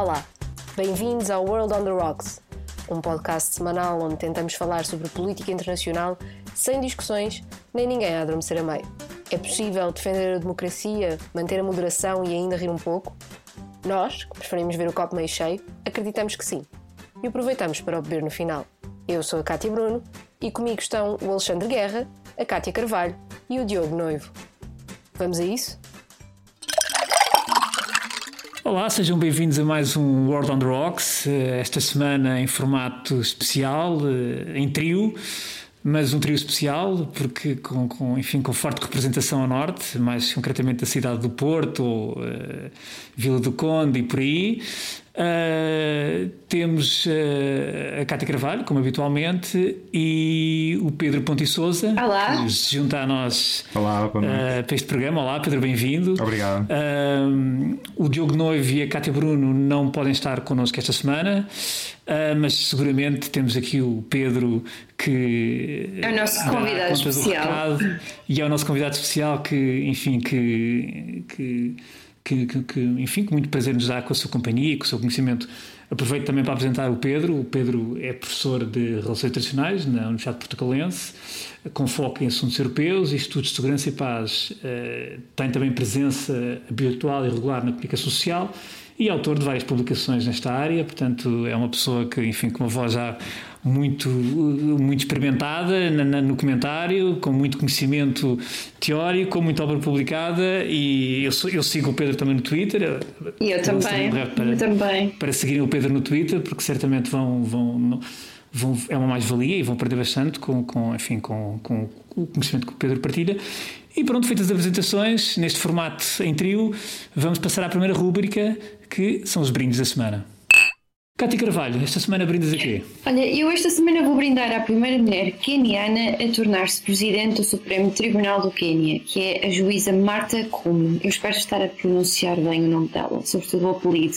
Olá, bem-vindos ao World on the Rocks, um podcast semanal onde tentamos falar sobre política internacional sem discussões nem ninguém a adormecer a meio. É possível defender a democracia, manter a moderação e ainda rir um pouco? Nós, que preferimos ver o copo meio cheio, acreditamos que sim. E aproveitamos para o beber no final. Eu sou a Cátia Bruno e comigo estão o Alexandre Guerra, a Cátia Carvalho e o Diogo Noivo. Vamos a isso? Olá, sejam bem-vindos a mais um World on the Rocks, eh, esta semana em formato especial, eh, em trio, mas um trio especial, porque com, com, enfim, com forte representação a norte, mais concretamente da cidade do Porto, ou, uh, Vila do Conde e por aí. Uh, temos uh, a Cátia Carvalho, como habitualmente, e o Pedro Ponte Souza, Olá. que se junta a nós Olá, uh, para este programa. Olá, Pedro, bem-vindo. Obrigado. o Diogo Noivo e a Cátia Bruno não podem estar connosco esta semana, mas seguramente temos aqui o Pedro que é o nosso convidado especial e é o nosso convidado especial que, enfim, que, que que, que, que, enfim, com muito prazer nos dá com a sua companhia e com o seu conhecimento. Aproveito também para apresentar o Pedro. O Pedro é professor de Relações Internacionais na Universidade Portugalense, com foco em assuntos europeus e estudos de segurança e paz. Uh, tem também presença habitual e regular na comunicação social e autor de várias publicações nesta área, portanto é uma pessoa que, enfim, com uma voz já muito, muito experimentada no comentário, com muito conhecimento teórico, com muita obra publicada e eu, eu sigo o Pedro também no Twitter. E eu também, para, eu também. Para seguirem o Pedro no Twitter, porque certamente vão, vão, vão é uma mais-valia e vão perder bastante com, com, enfim, com, com o conhecimento que o Pedro partilha. E pronto, feitas as apresentações, neste formato em trio, vamos passar à primeira rúbrica, que são os brindes da semana. Cátia Carvalho, esta semana brindas a quê? Olha, eu esta semana vou brindar à primeira mulher keniana a tornar-se presidente do Supremo Tribunal do Quênia, que é a juíza Marta Koum. Eu espero estar a pronunciar bem o nome dela, sobretudo o apelido.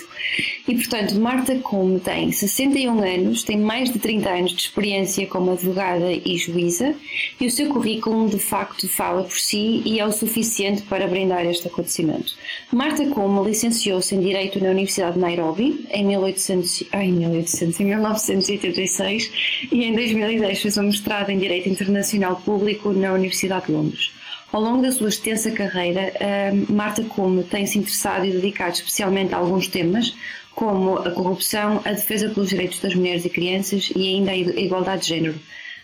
E, portanto, Marta Koum tem 61 anos, tem mais de 30 anos de experiência como advogada e juíza, e o seu currículo, de facto, fala por si e é o suficiente para brindar este acontecimento. Marta Koum licenciou-se em Direito na Universidade de Nairobi em 1800 em 1800, em 1986 e em 2010 fez um mestrado em Direito Internacional Público na Universidade de Londres. Ao longo da sua extensa carreira, Marta Kuhn tem se interessado e dedicado especialmente a alguns temas, como a corrupção, a defesa pelos direitos das mulheres e crianças e ainda a igualdade de género.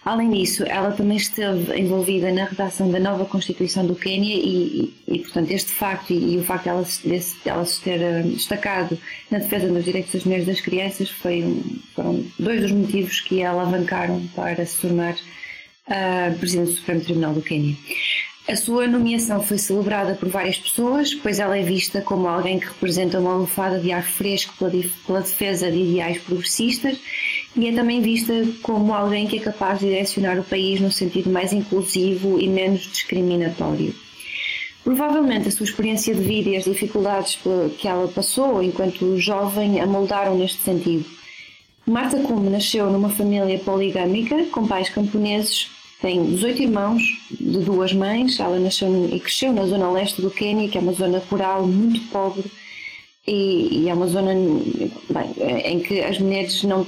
Além disso, ela também esteve envolvida na redação da nova Constituição do Quênia e, e, e portanto, este facto e, e, o facto de ela, de, ela se ter uh, destacado na defesa dos direitos das mulheres e das crianças foi foram dois dos motivos que a alavancaram para se tornar uh, Presidente do Supremo Tribunal do Quênia. A sua nomeação foi celebrada por várias pessoas, pois ela é vista como alguém que representa uma almofada de ar fresco pela defesa de ideais progressistas e é também vista como alguém que é capaz de direcionar o país no sentido mais inclusivo e menos discriminatório. Provavelmente a sua experiência de vida e as dificuldades que ela passou enquanto jovem a moldaram neste sentido. Marta Kuhn nasceu numa família poligâmica com pais camponeses tem 18 irmãos de duas mães. Ela nasceu e cresceu na zona leste do Quênia, que é uma zona rural muito pobre e, e é uma zona bem, em que as mulheres não,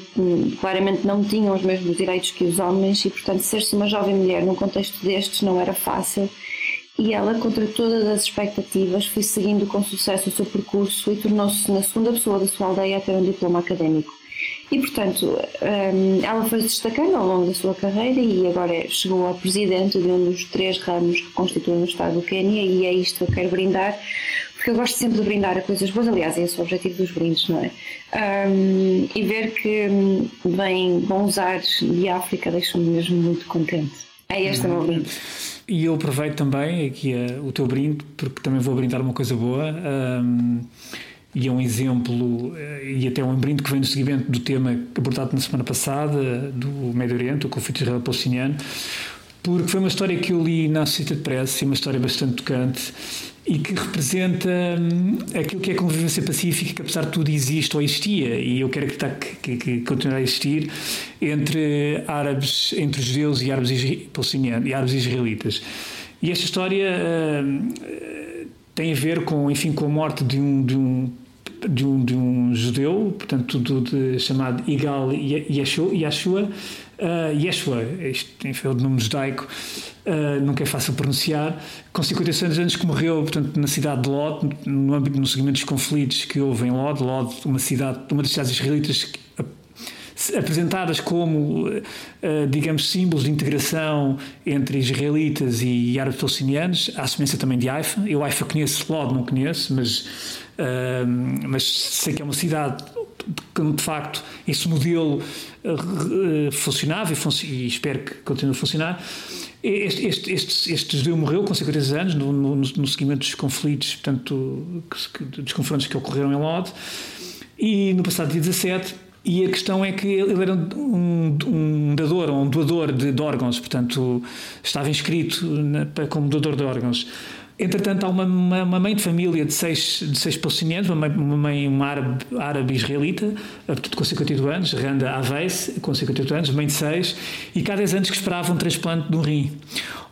claramente não tinham os mesmos direitos que os homens e, portanto, ser-se uma jovem mulher num contexto destes não era fácil. E ela, contra todas as expectativas, foi seguindo com sucesso o seu percurso e tornou-se na segunda pessoa da sua aldeia a ter um diploma académico. E, portanto, hum, ela foi se destacando ao longo da sua carreira e agora chegou a presidente de um dos três ramos que constituem o Estado do Quênia e é isto que eu quero brindar, porque eu gosto sempre de brindar a coisas boas, aliás, é esse o objetivo dos brindes, não é? Um, e ver que vem hum, bons ares de África deixa-me mesmo muito contente. É este o meu brinde. E eu aproveito também aqui uh, o teu brinde, porque também vou brindar uma coisa boa. Um, e é um exemplo eh, e até um brinde que vem do seguimento do tema abordado na semana passada do Médio Oriente, o conflito israelo-palestiniano, porque foi uma história que eu li na Associated Press, uma história bastante tocante e que representa hum, aquilo que é a convivência pacífica que apesar de tudo existe ou existia e eu quero acreditar que, que, que continuará a existir entre árabes, entre judeus e árabes palestinianos e árabes israelitas. E esta história uh, tem a ver com, enfim, com a morte de um, de um de um, de um judeu, portanto, do, de, chamado Igal Yeshua, uh, Yeshua este é o nome judaico, uh, nunca é fácil pronunciar, com 56 anos que morreu, portanto, na cidade de Lod, no âmbito, no seguimento dos conflitos que houve em Lod, Lod, uma cidade, uma das cidades israelitas que apresentadas como, eh, digamos, símbolos de integração entre israelitas e árabes palestinianos, à semelhança também de Haifa. Eu Haifa conheço, Lod não conheço, mas, uh, mas sei que é uma cidade que, de facto, esse modelo uh, funcionava e, espero que continue a funcionar. Este, este, este, este judeu morreu com 53 anos no, no, no seguimento dos conflitos, portanto, dos confrontos que ocorreram em Lod. E no passado dia 17 e a questão é que ele era um, um dador, um doador de, de, órgãos, portanto, estava inscrito na, como doador de órgãos. Entretanto, há uma, uma, uma, mãe de família de seis, de seis palestinianos, uma mãe, uma, mãe, uma árabe, árabe israelita, com 52 anos, Randa Aves, com 52 anos, mãe de seis, e cada 10 anos que esperava um transplante de um rim.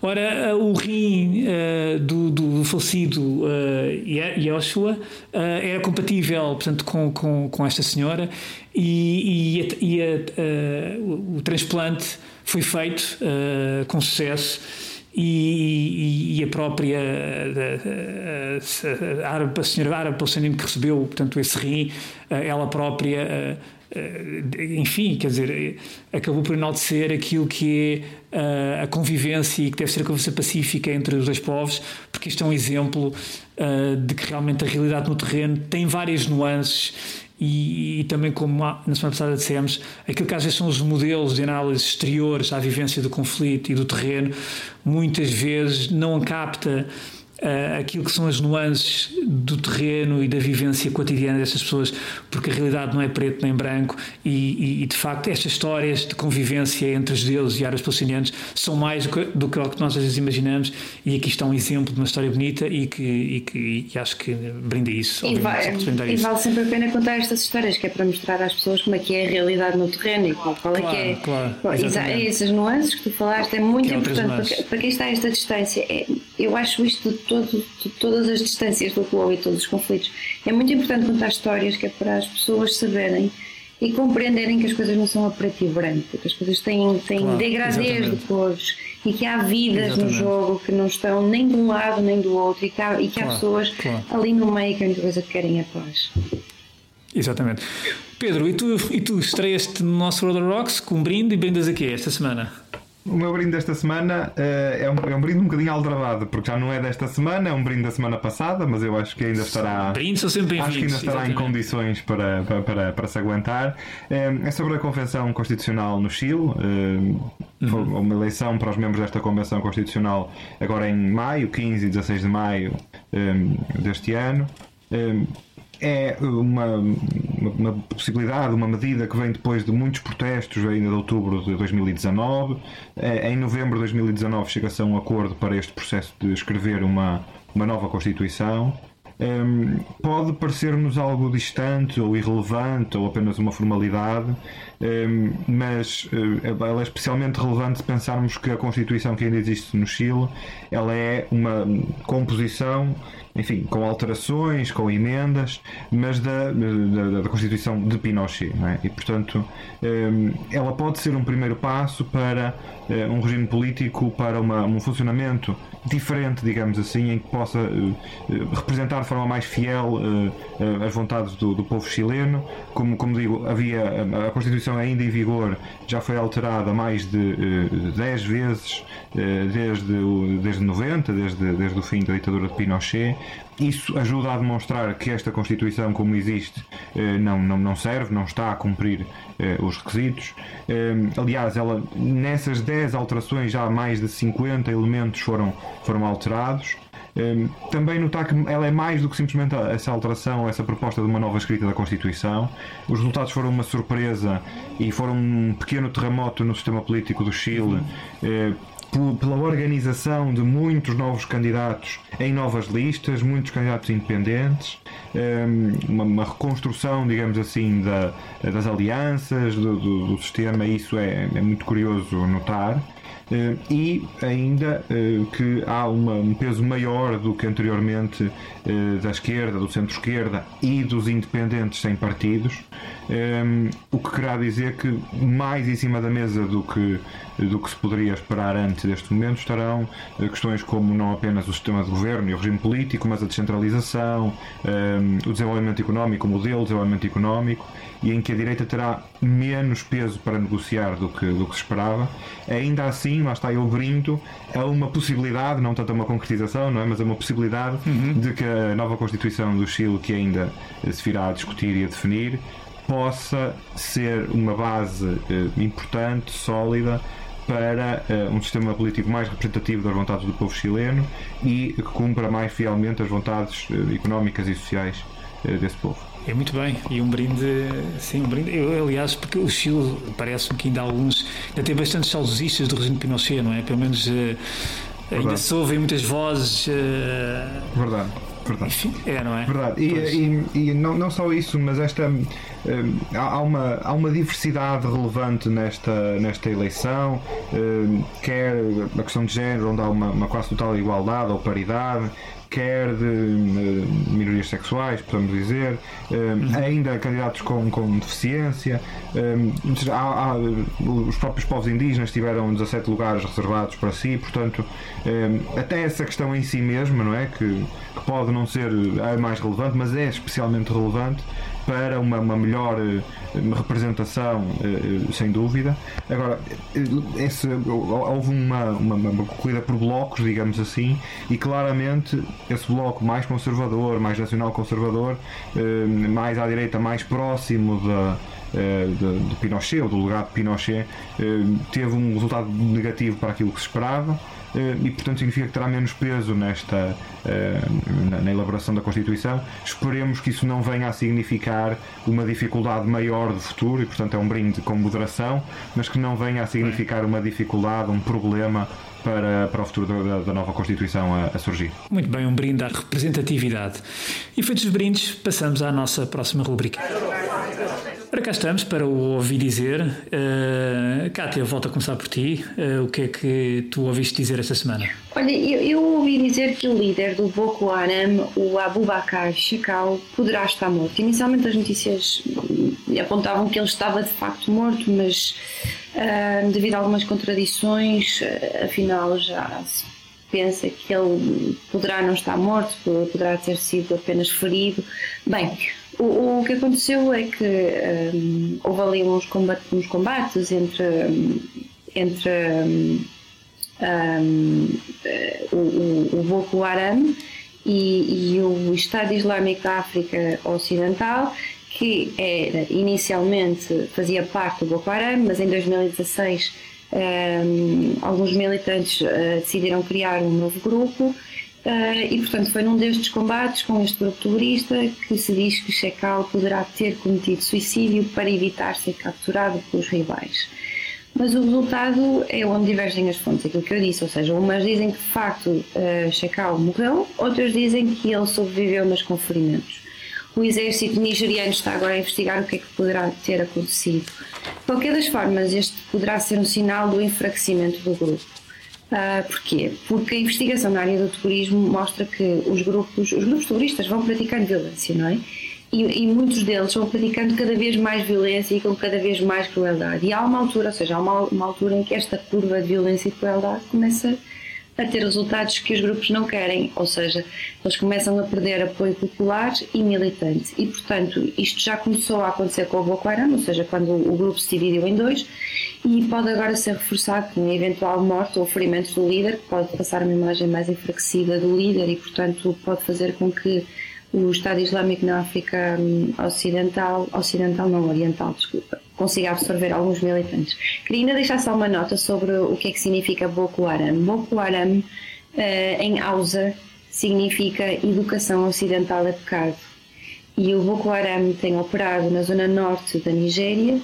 Ora, eh, o rim uh, do, do, falecido uh, Yoshua uh, era compatível, portanto, com, com, com esta senhora e, e, e a, o, o transplante foi feito com sucesso e, e, a própria a, a, a, a senhora árabe palestina que recebeu portanto esse rim ela própria enfim, quer dizer, acabou por enaltecer aquilo que é a convivência e que deve ser a convivência pacífica entre os dois povos, porque isto é um exemplo de que realmente a realidade no terreno tem várias nuances e, e, também como na semana passada dissemos, aquilo que às vezes são os modelos de análise exteriores à vivência do conflito e do terreno, muitas vezes não capta uh, aquilo que são as nuances do terreno e da vivência cotidiana dessas pessoas, porque a realidade não é preto nem branco e, e, e de facto estas histórias de convivência entre os deuses e árabes palestinianos são mais do que, do que, o que nós às vezes imaginamos e aqui está um exemplo de uma história bonita e que, e que e acho que brinda isso. E, vai, e isso. vale sempre a pena contar estas histórias, que é para mostrar às pessoas como é que é a realidade no terreno e qual, qual é claro, que é. Claro, essas nuances que tu falaste é muito que é importante para, para quem está a esta distância. É, eu acho isto de todo, de todas as distâncias do globo e todos os conflitos. É muito importante contar histórias que é para as pessoas saberem e compreenderem que as coisas não são a preto e branco, que as coisas têm, têm claro, de cores e que há vidas exatamente. no jogo que não estão nem de um lado nem do outro e que há, e que claro, há pessoas claro. ali no meio que a única coisa que querem é paz. Exatamente. Pedro, e tu, e tu estreias-te no nosso Roller Rocks com um brinde e brindas aqui esta semana? O meu brinde desta semana uh, é, um, é um brinde um bocadinho aldrabado, porque já não é desta semana, é um brinde da semana passada, mas eu acho que ainda estará. Brindes são sempre Acho que ainda estará exatamente. em condições para, para, para, para se aguentar. É, é, sobre a Convenção Constitucional no Chile. Uh, uhum. Uma eleição para os membros desta Convenção Constitucional agora em maio, 15 e 16 de maio um, deste ano. Um, é uma, uma, possibilidade, uma medida que vem depois de muitos protestos, ainda de outubro de 2019. É, em novembro de 2019 chega-se a um acordo para este processo de escrever uma, uma nova Constituição. Um, pode parecer-nos algo distante ou irrelevante ou apenas uma formalidade, mas uh, ela é especialmente relevante se pensarmos que a Constituição que ainda existe no Chile ela é uma composição enfim, com alterações, com emendas, mas da, da, da Constituição de Pinochet. É? E, portanto, hum, ela pode ser um primeiro passo para eh, um regime político, para uma, um funcionamento diferente, digamos assim, em que possa uh, representar de forma mais fiel as vontades do, do, povo chileno. Como, como digo, havia a, a, Constituição ainda em vigor já foi alterada mais de uh, 10 vezes desde, desde 90, desde, desde o fim da ditadura de Pinochet. Isso ajuda a demonstrar que esta Constituição, como existe, não, não, não serve, não está a cumprir os requisitos. Aliás, ela, nessas 10 alterações, já mais de 50 elementos foram foram alterados. Um, também notar que ela é mais do que simplesmente essa alteração, essa proposta de uma nova escrita da Constituição. Os resultados foram uma surpresa e foram um pequeno terremoto no sistema político do Chile. Eh, pela organização de muitos novos candidatos em novas listas, muitos candidatos independentes, uma, uma reconstrução, digamos assim, da, das alianças, do sistema, isso é, é muito curioso notar. E ainda que há uma, um peso maior do que anteriormente da esquerda, do centro-esquerda e dos independentes sem partidos, o que querá dizer que mais em cima da mesa do que, do que se poderia esperar antes deste momento estarão questões como não apenas o sistema de governo e o regime político, mas a descentralização, o desenvolvimento económico, o modelo de desenvolvimento económico e em que a direita terá menos peso para negociar do que, do que se esperava. Ainda assim, lá está eu brindo a uma possibilidade, não tanto a uma concretização, não é? mas a uma possibilidade uhum. de que a nova Constituição do Chile, que ainda se virá a discutir e a definir, possa ser uma base eh, importante, sólida, para uh, um sistema político mais representativo das vontades do povo chileno e que cumpra mais fielmente as vontades uh, económicas e sociais uh, desse povo. É muito bem, e um brinde, sim, um brinde. Eu, aliás, porque o Chile parece-me que ainda há alguns, ainda tem bastantes saudosistas do regime Pinochet, não é? Pelo menos ainda se ouvem muitas vozes. Verdade. Verdade. Enfim, é, não é? Verdade. E, e, e, não, não só isso, mas esta hum, há, uma, há uma diversidade relevante nesta, nesta eleição, hum, quer a questão de género, onde há uma, uma quase total igualdade ou paridade, quer de minorias sexuais, podemos dizer, uhum. ainda candidatos com, com deficiência. há, há, os próprios povos indígenas tiveram 17 lugares reservados para si, portanto, até essa questão em si mesma, não é? Que, que pode não ser a mais relevante, mas é especialmente relevante para uma, uma melhor eh, representação, eh, eh, sem dúvida. Agora, esse, houve uma, uma, uma corrida por blocos, digamos assim, e claramente esse bloco mais conservador, mais nacional conservador, mais à direita, mais próximo da. De, de, Pinochet ou do legado de Pinochet teve um resultado negativo para aquilo que se esperava e, portanto, significa que terá menos peso nesta, eh, na elaboração da Constituição. Esperemos que isso não venha a significar uma dificuldade maior de futuro e, portanto, é um brinde com moderação, mas que não venha a significar uma dificuldade, um problema para, para o futuro da, da nova Constituição a, a, surgir. Muito bem, um brinde à representatividade. E feitos os brindes, passamos à nossa próxima rubrica. Para cá estamos para o ouvir dizer. Uh, Kátia, volto a começar por ti. Uh, o que é que tu ouviste dizer esta semana? Olha, eu, eu ouvi dizer que o líder do Boko Haram, o Abu Bakr Shekau, poderá estar morto. Inicialmente as notícias apontavam que ele estava de facto morto, mas uh, devido a algumas contradições, afinal já se pensa que ele poderá não estar morto, poderá ter sido apenas ferido. Bem, o, o que aconteceu é que um, houve ali uns, uns combates entre, entre um, um, o, o, Boko Haram e, e, o Estado Islâmico da África Ocidental, que era, inicialmente fazia parte do Boko Haram, mas em 2016 um, alguns militantes uh, decidiram criar um novo grupo Uh, e, portanto, foi num destes combates com este grupo terrorista que se diz que Shekau poderá ter cometido suicídio para evitar ser capturado pelos rivais. Mas o resultado é onde divergem as fontes, aquilo que eu disse, ou seja, umas dizem que de facto uh, morreu, outras dizem que ele sobreviveu, mas com ferimentos. O exército nigeriano está agora a investigar o que é que poderá ter acontecido. De qualquer das formas, este poderá ser um sinal do enfraquecimento do grupo. Uh, porquê? Porque a investigação na área do terrorismo mostra que os grupos, os grupos terroristas vão praticando violência, não é? E, e, muitos deles vão praticando cada vez mais violência e com cada vez mais crueldade. E há uma altura, ou seja, há uma, uma altura em que esta curva de violência e crueldade começa a ter resultados que os grupos não querem, ou seja, eles começam a perder apoio popular e militante. E, portanto, isto já começou a acontecer com o Boko Haram, ou seja, quando o grupo se dividiu em dois, e pode agora ser reforçado com a eventual morte ou ferimento do líder, que pode passar uma imagem mais enfraquecida do líder e, portanto, pode fazer com que o Estado Islâmico na África hum, Ocidental, Ocidental não, Oriental, desculpa, consiga absorver alguns militantes. Queria ainda deixar só uma nota sobre o que é que significa Boko Haram. Boko Haram, uh, em Hausa, significa Educação Ocidental a Pecado. E o Boko Haram tem operado na zona norte da Nigéria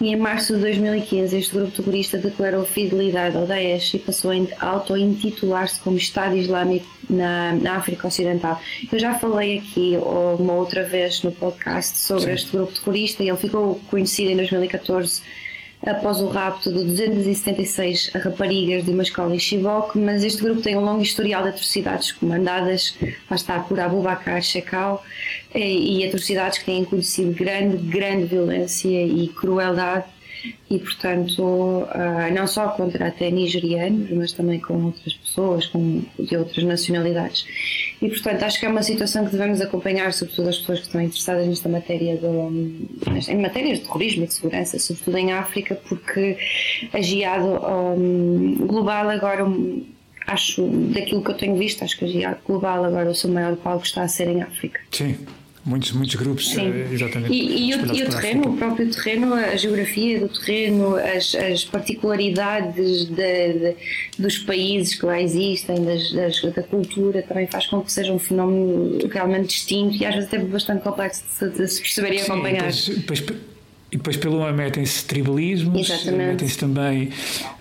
e em março de 2015 este grupo terrorista declarou fidelidade ao Daesh e passou a auto-intitular-se como Estado Islâmico na, na, África Ocidental. Eu já falei aqui uma outra vez no podcast sobre Sim. este grupo terrorista e ele ficou conhecido em 2014 após o rapto de 276 raparigas de uma escola em Chibok, mas este grupo tem um longo historial de atrocidades comandadas, lá está, por Abu Bakr Shekau, e atrocidades que têm conhecido grande, grande violência e crueldade e, portanto, ah, não só contra até nigerianos, mas também com outras pessoas com, de outras nacionalidades. E, portanto, acho que é uma situação que devemos acompanhar, sobretudo as pessoas que estão interessadas nesta matéria, do, em matérias de terrorismo e de segurança, sobretudo em África, porque a Giado um, global agora acho, daquilo que eu tenho visto, acho que a Giado global agora o seu maior palco está a ser em África. Sim muitos, muitos grupos, Sim. Eh, exatamente. E, e, o, e o terreno, o próprio terreno, a geografia do terreno, as, as particularidades de, de, dos países que lá existem, das, das, da cultura, também faz com que seja um fenómeno realmente distinto e às vezes até bastante complexo de, se perceber e acompanhar. Sim, depois, depois, e depois pelo meio metem-se tribalismos, metem-se também,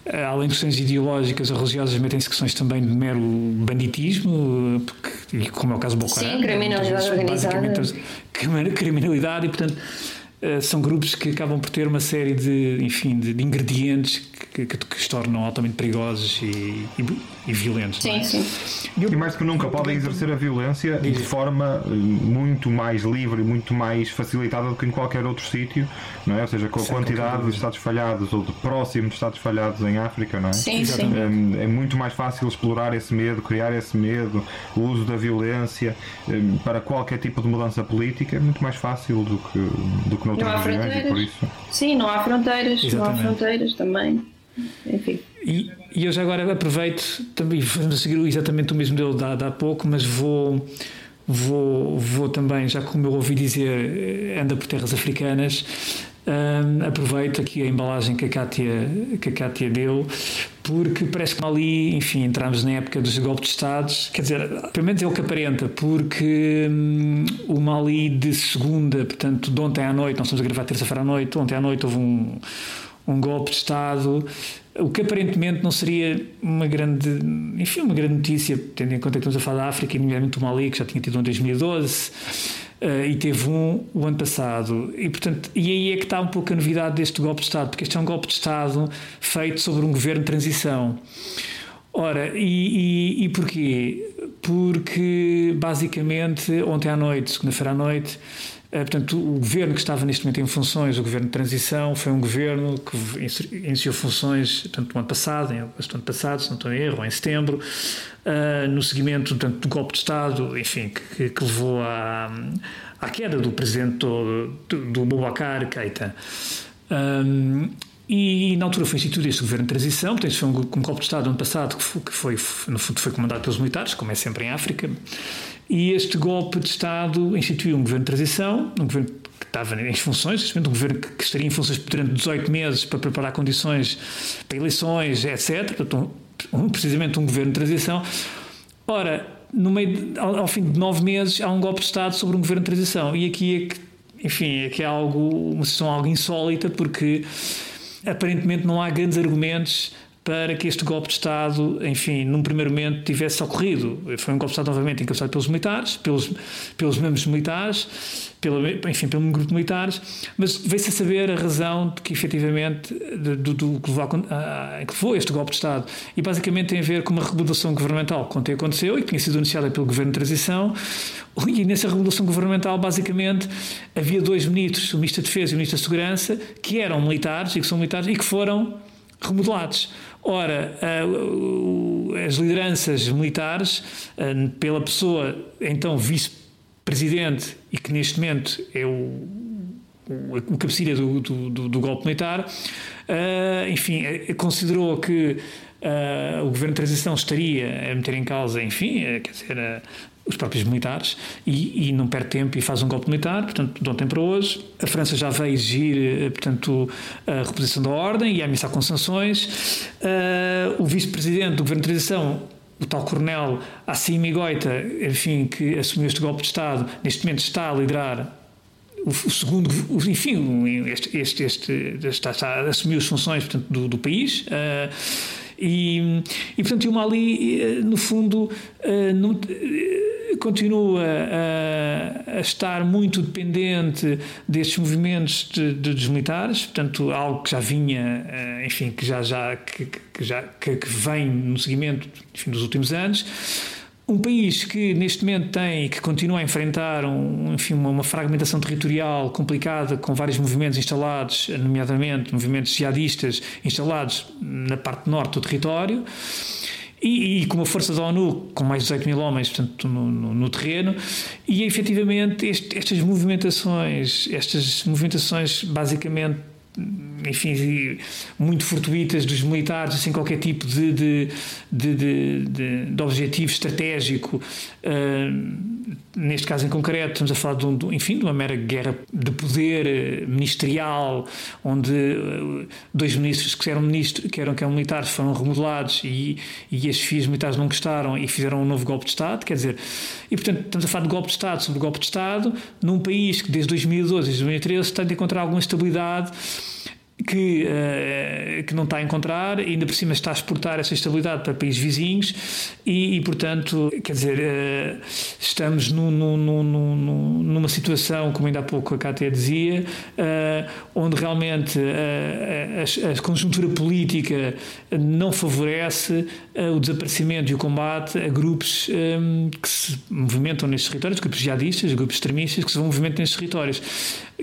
eh, além de questões ideológicas ou religiosas, metem-se questões também de mero banditismo, porque, como é o caso do Boko Haram. Sim, criminalidade organizada. Criminalidade e, portanto, eh, são grupos que acabam por ter uma série de, enfim, de, ingredientes que, que, que, se tornam altamente perigosos e, e, e violentos. Sim, é? sim. E mais que nunca podem exercer a violência de forma eh, muito mais livre e muito mais facilitada do que em qualquer outro sítio, não é? Ou seja, com a quantidade de Estados falhados ou de próximo de Estados falhados em África, não é? Sim, sim. É, é muito mais fácil explorar esse medo, criar esse medo, o uso da violência para qualquer tipo de mudança política é muito mais fácil do que, do que não há fronteiras. por isso. Sim, não há fronteiras, Exatamente. não há fronteiras também. Enfim. E, e eu já agora aproveito, também vamos seguir exatamente o mesmo dele de, há pouco, mas vou vou, vou também, já como eu ouvi dizer, anda por terras africanas, um, aproveito aqui a embalagem que a Kátia, que a Kátia deu, porque parece que ali, enfim, entramos na época dos golpes de Estados, quer dizer, pelo menos é o que aparenta, porque hum, o Mali de segunda, portanto, de ontem à noite, nós estamos a gravar terça-feira à noite, ontem à noite houve um, um golpe de Estado, o que aparentemente não seria uma grande, enfim, uma grande notícia, tendo em conta que estamos a falar da África e nomeadamente o Mali, que já tinha tido um em 2012 Uh, e teve um o ano passado. E, portanto, e aí é que está um pouco a novidade deste golpe de Estado, porque este é um golpe de Estado feito sobre um governo de transição. Ora, e, e, e porquê? Porque, basicamente, ontem à noite, segunda-feira à noite, eh, portanto, o governo que estava neste momento em funções, o governo de transição, foi um governo que iniciou funções tanto no ano passado, em agosto do ano passado, se não estou em erro, ou em setembro, uh, no seguimento tanto do golpe de Estado, enfim, que, que levou à, à queda do presidente do, do, Boubacar Keita. Um, e na altura foi instituído este governo de transição, portanto, foi um, um golpe de Estado ano passado que foi, que foi, no fundo, foi comandado pelos militares, como é sempre em África. E este golpe de Estado instituiu um governo de transição, um governo que estava em funções, um governo que estaria em funções durante 18 meses para preparar condições para eleições, etc. Portanto, um, precisamente um governo de transição. Ora, no meio de, ao, ao, fim de nove meses há um golpe de Estado sobre um governo de transição. E aqui é que, enfim, é que é algo, uma situação algo insólita, porque aparentemente não há grandes argumentos para que este golpe de Estado, enfim, num primeiro momento tivesse ocorrido. Foi um golpe de Estado, novamente, encabeçado pelos militares, pelos, pelos membros militares, pelo, enfim, pelo grupo de militares, mas veio-se a saber a razão de que, efetivamente, do, do, que, a, que este golpe de Estado. E, basicamente, tem a ver com uma regulação governamental que ontem aconteceu e que tinha sido anunciada pelo Governo de Transição. E nessa regulação governamental, basicamente, havia dois ministros, o Ministro da Defesa e o Ministro da Segurança, que eram militares e que são militares e que foram remodelados. Ora, as lideranças militares, pela pessoa então vice-presidente e que neste momento é o, o, cabecilha do, do, do, golpe militar, enfim, considerou que o governo de transição estaria a meter em causa, enfim, quer dizer, os próprios militares e, e, não perde tempo e faz um golpe militar, portanto, de ontem para hoje. A França já veio exigir, eh, portanto, a reposição da ordem e a ameaçar com sanções. Uh, o vice-presidente do governo de transição, o tal coronel Assimi Goita, enfim, que assumiu este golpe de Estado, neste momento está a liderar o, segundo, enfim, este, este, este está, assumiu as funções portanto, do, do país. Uh, e, e, portanto, o Mali, no fundo, não, continua a, a, estar muito dependente destes movimentos de, de, dos militares, portanto, algo que já vinha, eh, enfim, que já, já, que, que já que, vem no seguimento enfim, dos últimos anos. Um país que neste momento tem, que continua a enfrentar um, enfim, uma, fragmentação territorial complicada, com vários movimentos instalados, nomeadamente movimentos jihadistas instalados na parte norte do território, e, e, com uma força da ONU com mais de 18 mil homens portanto, no, no, no terreno, e efetivamente este, estas movimentações, estas movimentações basicamente enfim, muito fortuitas dos militares, sem qualquer tipo de, de, de, de, de objetivo estratégico. Uh, neste caso em concreto, estamos a falar de, um, enfim, de uma mera guerra de poder eh, ministerial, onde uh, dois ministros que eram, ministros, que eram, que eram militares foram remodelados e, e as FIAs militares não gostaram e fizeram um novo golpe de Estado. Quer dizer, e portanto estamos a falar de golpe de Estado sobre golpe de Estado num país que desde 2012, desde 2013, tem de encontrar alguma estabilidade que, uh, que não está a encontrar, ainda por cima está a exportar essa estabilidade para países vizinhos e, e portanto, quer dizer, uh, estamos num, num, num, numa situação, como ainda há pouco a Cátia dizia, uh, onde realmente a, a, conjuntura política não favorece o desaparecimento e o combate a grupos um, que se movimentam nestes territórios, grupos jihadistas, grupos extremistas que se vão movimentar nestes territórios.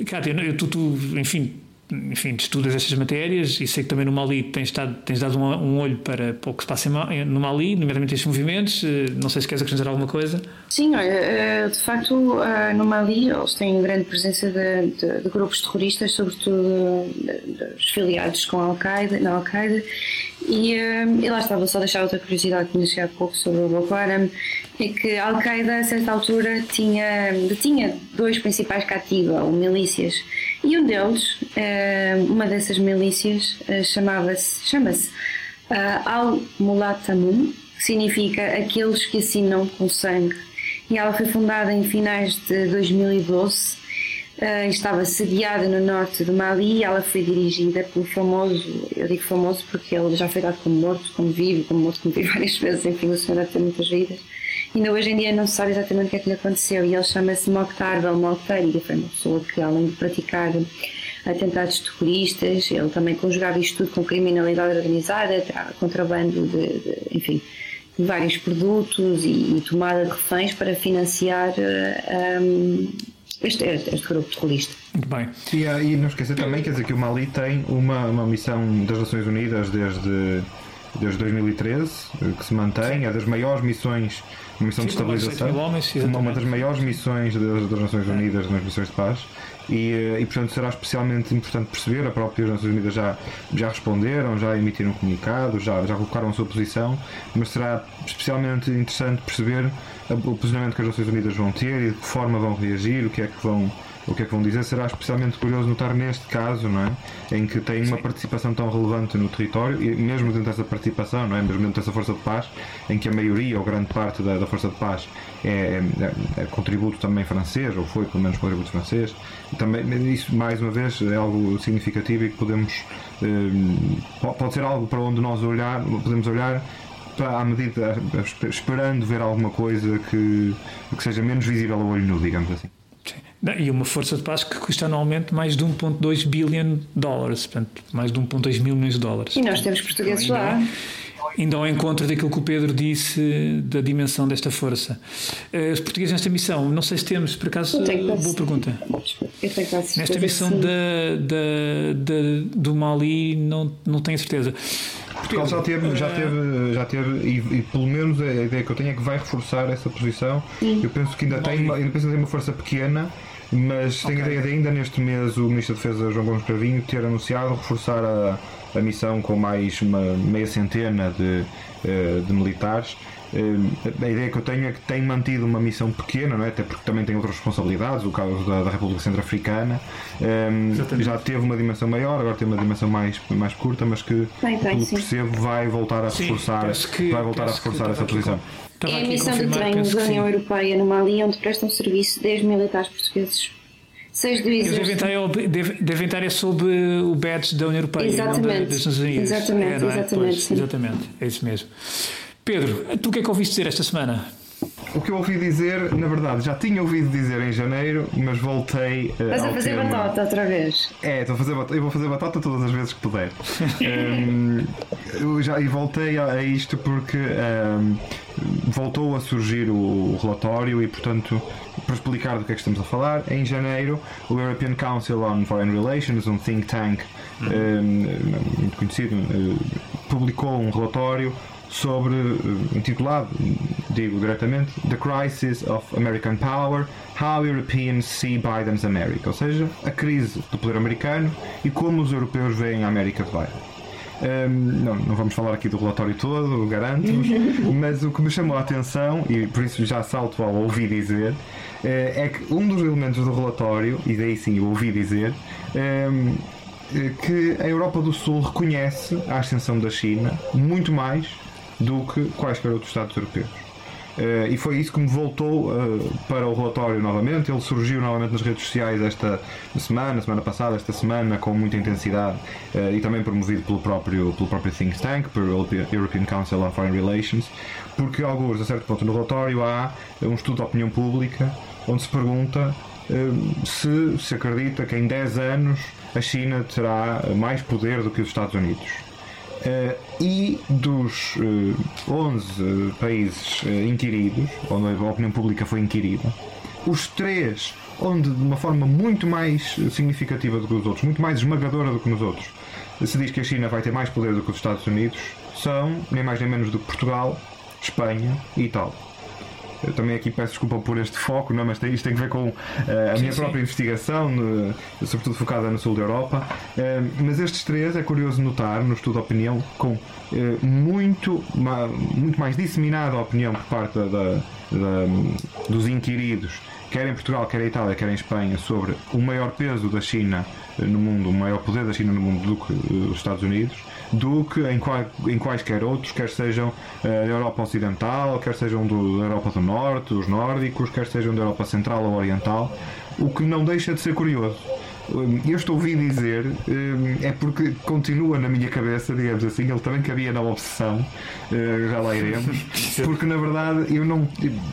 Cátia, eu, tu, tu enfim, enfim, estudas estas matérias e sei que também no Mali tens, estado, tens dado um, um olho para, para o que se passa no Mali, nomeadamente estes movimentos. Eh, não sei se queres acrescentar alguma coisa. Sim, olha, eh, de facto, eh, no Mali eles têm grande presença de, de, de grupos terroristas, sobretudo dos filiados com Al-Qaeda, na Al-Qaeda. E, e lá estava só deixar outra curiosidade que me há pouco sobre o Boko Haram, é que a Al-Qaeda, a certa altura, tinha, tinha dois principais cativos, ou milícias e um deles, eh, uma dessas milícias, eh, chamava-se, chama-se eh, Al-Mulatamun, que significa aqueles que assinam com sangue. E ela foi fundada em finais de 2012 estava sediada no norte do Mali e ela foi dirigida pelo famoso, eu digo famoso porque ele já foi dado como morto, como vivo, como morto, como vivo várias vezes, enfim, o senhor deve ter muitas vidas Ainda hoje em dia não se sabe exatamente o que é que lhe aconteceu e ele chama-se Mokhtar Belmokhtar e foi uma pessoa que, além de praticar atentados terroristas, ele também conjugava isto tudo com criminalidade organizada, contrabando de, de enfim, de vários produtos e, e, tomada de reféns para financiar um, este, este, grupo terrorista. Muito bem. E, e não esquecer também, quer dizer, que o Mali tem uma, uma missão das Nações Unidas desde, desde 2013, que se mantém, é das maiores missões uma missão de estabilização, homens, uma das maiores missões das, das Nações Unidas nas missões de paz. E, eh, e, portanto será especialmente importante perceber, a própria Nações Unidas já, já responderam, já emitiram um comunicado, já, já colocaram a sua posição, mas será especialmente interessante perceber o posicionamento que as Nações Unidas vão ter e de que forma vão reagir, o que é que vão o que é que vão dizer. Será especialmente curioso notar neste caso, não é? Em que tem uma participação tão relevante no território, e mesmo dentro dessa participação, não é? Mesmo dentro dessa força de paz, em que a maioria ou grande parte da, da força de paz é, é, é, contributo também francês, ou foi pelo menos contributo francês, também isso mais uma vez é algo significativo e que podemos eh, pode ser algo para onde nós olhar, podemos olhar à medida esperando ver alguma coisa que, que seja menos visível ao olho nu, digamos assim. E uma força de paz que custa anualmente mais de 1,2 bilhão de dólares, portanto, mais de 1,2 mil milhões de dólares. E nós temos portugueses então, lá. Ainda ao encontro daquilo que o Pedro disse da dimensão desta força. Eh, os portugueses nesta missão, não sei se temos, por acaso, boa pergunta. Nesta missão da, da, da, do Mali, não, não tenho certeza. Portugal já teve, já teve, já teve e, e, pelo menos a ideia que eu tenho é que vai reforçar essa posição. Sim. Eu penso que ainda tem, uma, ainda penso que tem uma força pequena mas okay. tenho a ideia de ainda neste mês o Ministro da Defesa João Gomes Cravinho ter anunciado reforçar a, a missão com mais uma meia centena de, eh, de militares. Eh, a ideia que eu tenho é que tem mantido uma missão pequena, não é? até porque também tem outras responsabilidades, o caso da, da República Centro-Africana. Um, eh, já teve uma dimensão maior, agora tem uma dimensão mais, mais curta, mas que, bem, bem, pelo percebo, vai voltar a reforçar, sim, que, vai voltar a reforçar essa posição. Estava é a missão de treino da União Europeia no Mali, onde prestam serviço 10 militares portugueses. Seis do Eles devem estar, estar sob o badge da União Europeia. Exatamente. Das Nações Unidas. Exatamente, é, é? exatamente. Pois, exatamente, é isso mesmo. Pedro, tu o que é que ouviste dizer esta semana? O que eu ouvi dizer, na verdade, já tinha ouvido dizer em janeiro, mas voltei. Uh, Estás a fazer tema... batata outra vez? É, estou a fazer batata, eu vou fazer batata todas as vezes que puder. um, eu já, e voltei a, a isto porque um, voltou a surgir o, o relatório e, portanto, para explicar do que é que estamos a falar, em janeiro o European Council on Foreign Relations, um think tank uhum. um, muito conhecido, uh, publicou um relatório sobre, uh, intitulado, digo diretamente, The Crisis of American Power, How Europeans See Biden's America, ou seja, a crise do poder americano e como os europeus veem a América de Biden. Um, não, não vamos falar aqui do relatório todo, garanto-vos, mas o que me chamou a atenção, e por isso já salto ao ouvir dizer, eh, é que um dos elementos do relatório, e daí sim eu ouvi dizer, um, que a Europa do Sul reconhece a ascensão da China muito mais do que quaisquer outros Estados europeus. Uh, e foi isso que me voltou uh, para o relatório novamente. Ele surgiu novamente nas redes sociais esta semana, semana passada, esta semana, com muita intensidade uh, e também promovido pelo próprio, pelo próprio think tank, pelo European Council on Foreign Relations, porque, alguns, a certo ponto no relatório, há um estudo de opinião pública onde se pergunta se se acredita que em 10 anos a China terá mais poder do que os Estados Unidos. Uh, e dos uh, eh, 11 países uh, inquiridos, onde a opinião pública foi inquirida, os três onde de uma forma muito mais significativa do que os outros, muito mais esmagadora do que nos outros, se diz que a China vai ter mais poder do que os Estados Unidos, são nem mais nem menos do que Portugal, Espanha e Itália. Eu também aqui peço desculpa por este foco, não, mas tem, isto tem a ver com uh, a sim, minha sim. própria investigação, no, sobretudo focada no sul da Europa. Uh, mas estes três é curioso notar, no estudo de opinião, com uh, muito, ma, muito mais disseminada a opinião por parte da, da, da, dos inquiridos, quer em Portugal, quer em Itália, quer em Espanha, sobre o maior peso da China no mundo, o maior poder da China no mundo do que os Estados Unidos do que em, qual, em quaisquer outros, quer sejam uh, da Europa Ocidental, quer sejam do, da Europa do Norte, os nórdicos, quer sejam da Europa Central ou Oriental, o que não deixa de ser curioso. Eh, este ouvi dizer eh, é porque continua na minha cabeça, digamos assim, ele também cabia na obsessão, já lá iremos, porque na verdade eu não,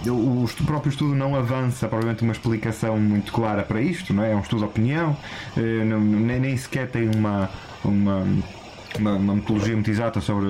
o próprio estudo não avança provavelmente uma explicação muito clara para isto, não é? É um estudo de opinião, nem, nem sequer tem uma, uma uma, uma, metodologia muito exata sobre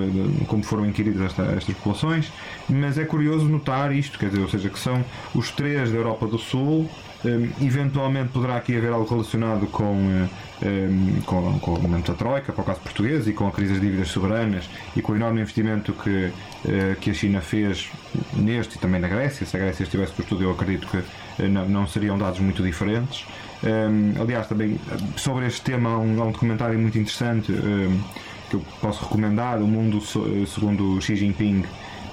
como foram inquiridas esta, estas populações, mas é curioso notar isto, quer dizer, ou seja, que são os três da Europa do Sul, um, eventualmente poderá aqui haver algo relacionado com, um, com, com o momento da Troika, para o caso português, e com a crise das dívidas soberanas e com o enorme investimento que, uh, que a China fez neste e também na Grécia. Se a Grécia estivesse por estudo, eu acredito que uh, não, não seriam dados muito diferentes. Um, aliás, também sobre este tema há um, há um documentário muito interessante que eu posso recomendar, O Mundo segundo Xi Jinping,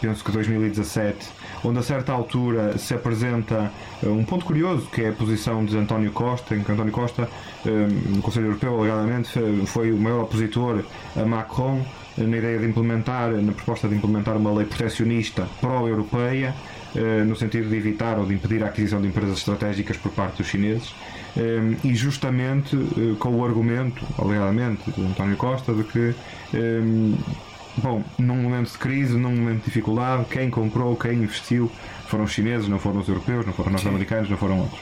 penso que 2017, onde a certa altura se apresenta eh, um ponto curioso, que é a posição de António Costa, em que António Costa, eh, no Conselho Europeu, alegadamente, foi o maior opositor a Macron eh, na ideia de implementar, na proposta de implementar uma lei proteccionista pró-europeia, no sentido de evitar ou de impedir a aquisição de empresas estratégicas por parte dos chineses. Ehm, e justamente eh, com o argumento, alegadamente, de António Costa, de que, ehm, bom, num momento de crise, num momento de dificuldade, quem comprou, quem investiu foram os chineses, não foram os europeus, não foram os norte-americanos, não foram outros.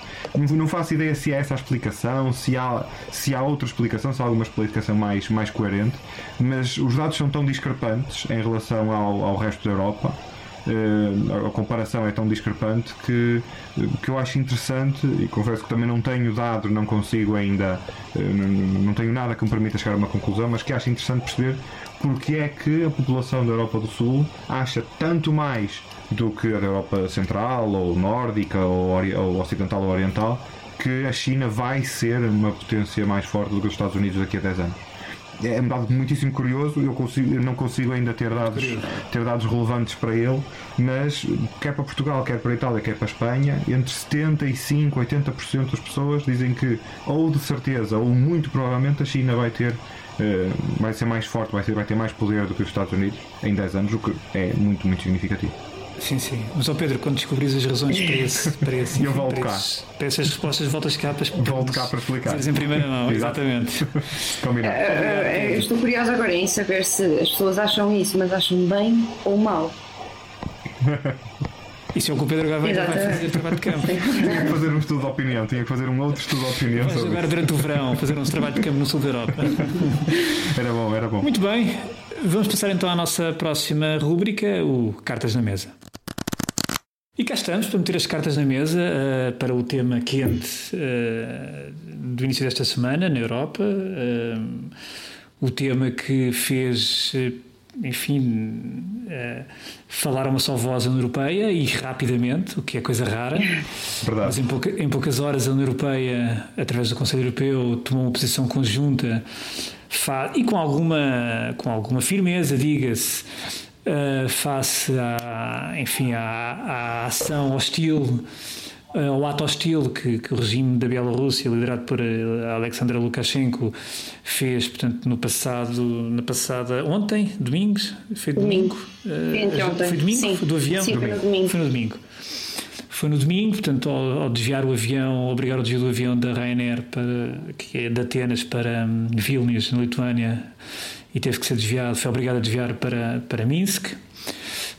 Não faço ideia se é essa a explicação, se há, se há outra explicação, se há alguma explicação mais, mais coerente, mas os dados são tão discrepantes em relação ao, ao resto da Europa a comparação é tão discrepante que, que eu acho interessante e confesso que também não tenho dado, não consigo ainda, uh, não, não tenho nada que me permita chegar a uma conclusão, mas que acho interessante perceber porque é que a população da Europa do Sul acha tanto mais do que a da Europa Central ou Nórdica ou, ou Ocidental ou Oriental que a China vai ser uma potência mais forte do que os Estados Unidos daqui a 10 anos é um dado muitíssimo curioso. Eu, consigo, eu não consigo ainda ter dados, ter dados relevantes para ele, mas quer para Portugal, quer para Itália, quer para Espanha, entre 75% e 80% das pessoas dizem que, ou de certeza, ou muito provavelmente, a China vai ter. Uh, vai ser mais forte, vai, ser, vai ter mais poder do que os Estados Unidos em 10 anos, o que é muito, muito significativo. Sim, sim. Mas, ó Pedro, quando descobris as razões para esse. Para esse eu volto para cá. Esses, para essas respostas, voltas cá para Volto cá para explicar. em primeira mão, exatamente. Combinado. Uh, estou curiosa agora em saber se as pessoas acham isso, mas acham bem ou mal. Isso é o que o Pedro Gaveira vai fazer trabalho de campo. tinha que fazer um estudo de opinião, tinha que fazer um outro estudo de opinião. Vai jogar durante o verão, fazer um trabalho de campo no sul da Europa. Era bom, era bom. Muito bem, vamos passar então à nossa próxima rúbrica, o Cartas na Mesa. E cá estamos para meter as cartas na mesa uh, para o tema quente uh, do início desta semana na Europa. Uh, o tema que fez, enfim, falar uma só voz a União Europeia e rapidamente, o que é coisa rara. Verdade. Mas em, pouca, em poucas horas a União Europeia, através do Conselho Europeu, tomou uma posição conjunta e com alguma, com alguma firmeza, diga-se uh, face à, enfim, à, à ação hostil, uh, ao ato hostil que, que, o regime da Bielorrússia, liderado por uh, Alexandre Lukashenko, fez, portanto, no passado, na passada ontem, domingos, foi domingo, domingo. foi domingo, Sim. foi do avião, Sim, foi no domingo. Foi no domingo. Foi no domingo, portanto, ao, ao, desviar o avião, obrigar o desvio do avião da Ryanair para, que é de Atenas para um, Vilnius, na Lituânia, e teve que ser desviado, foi obrigado a desviar para, para Minsk.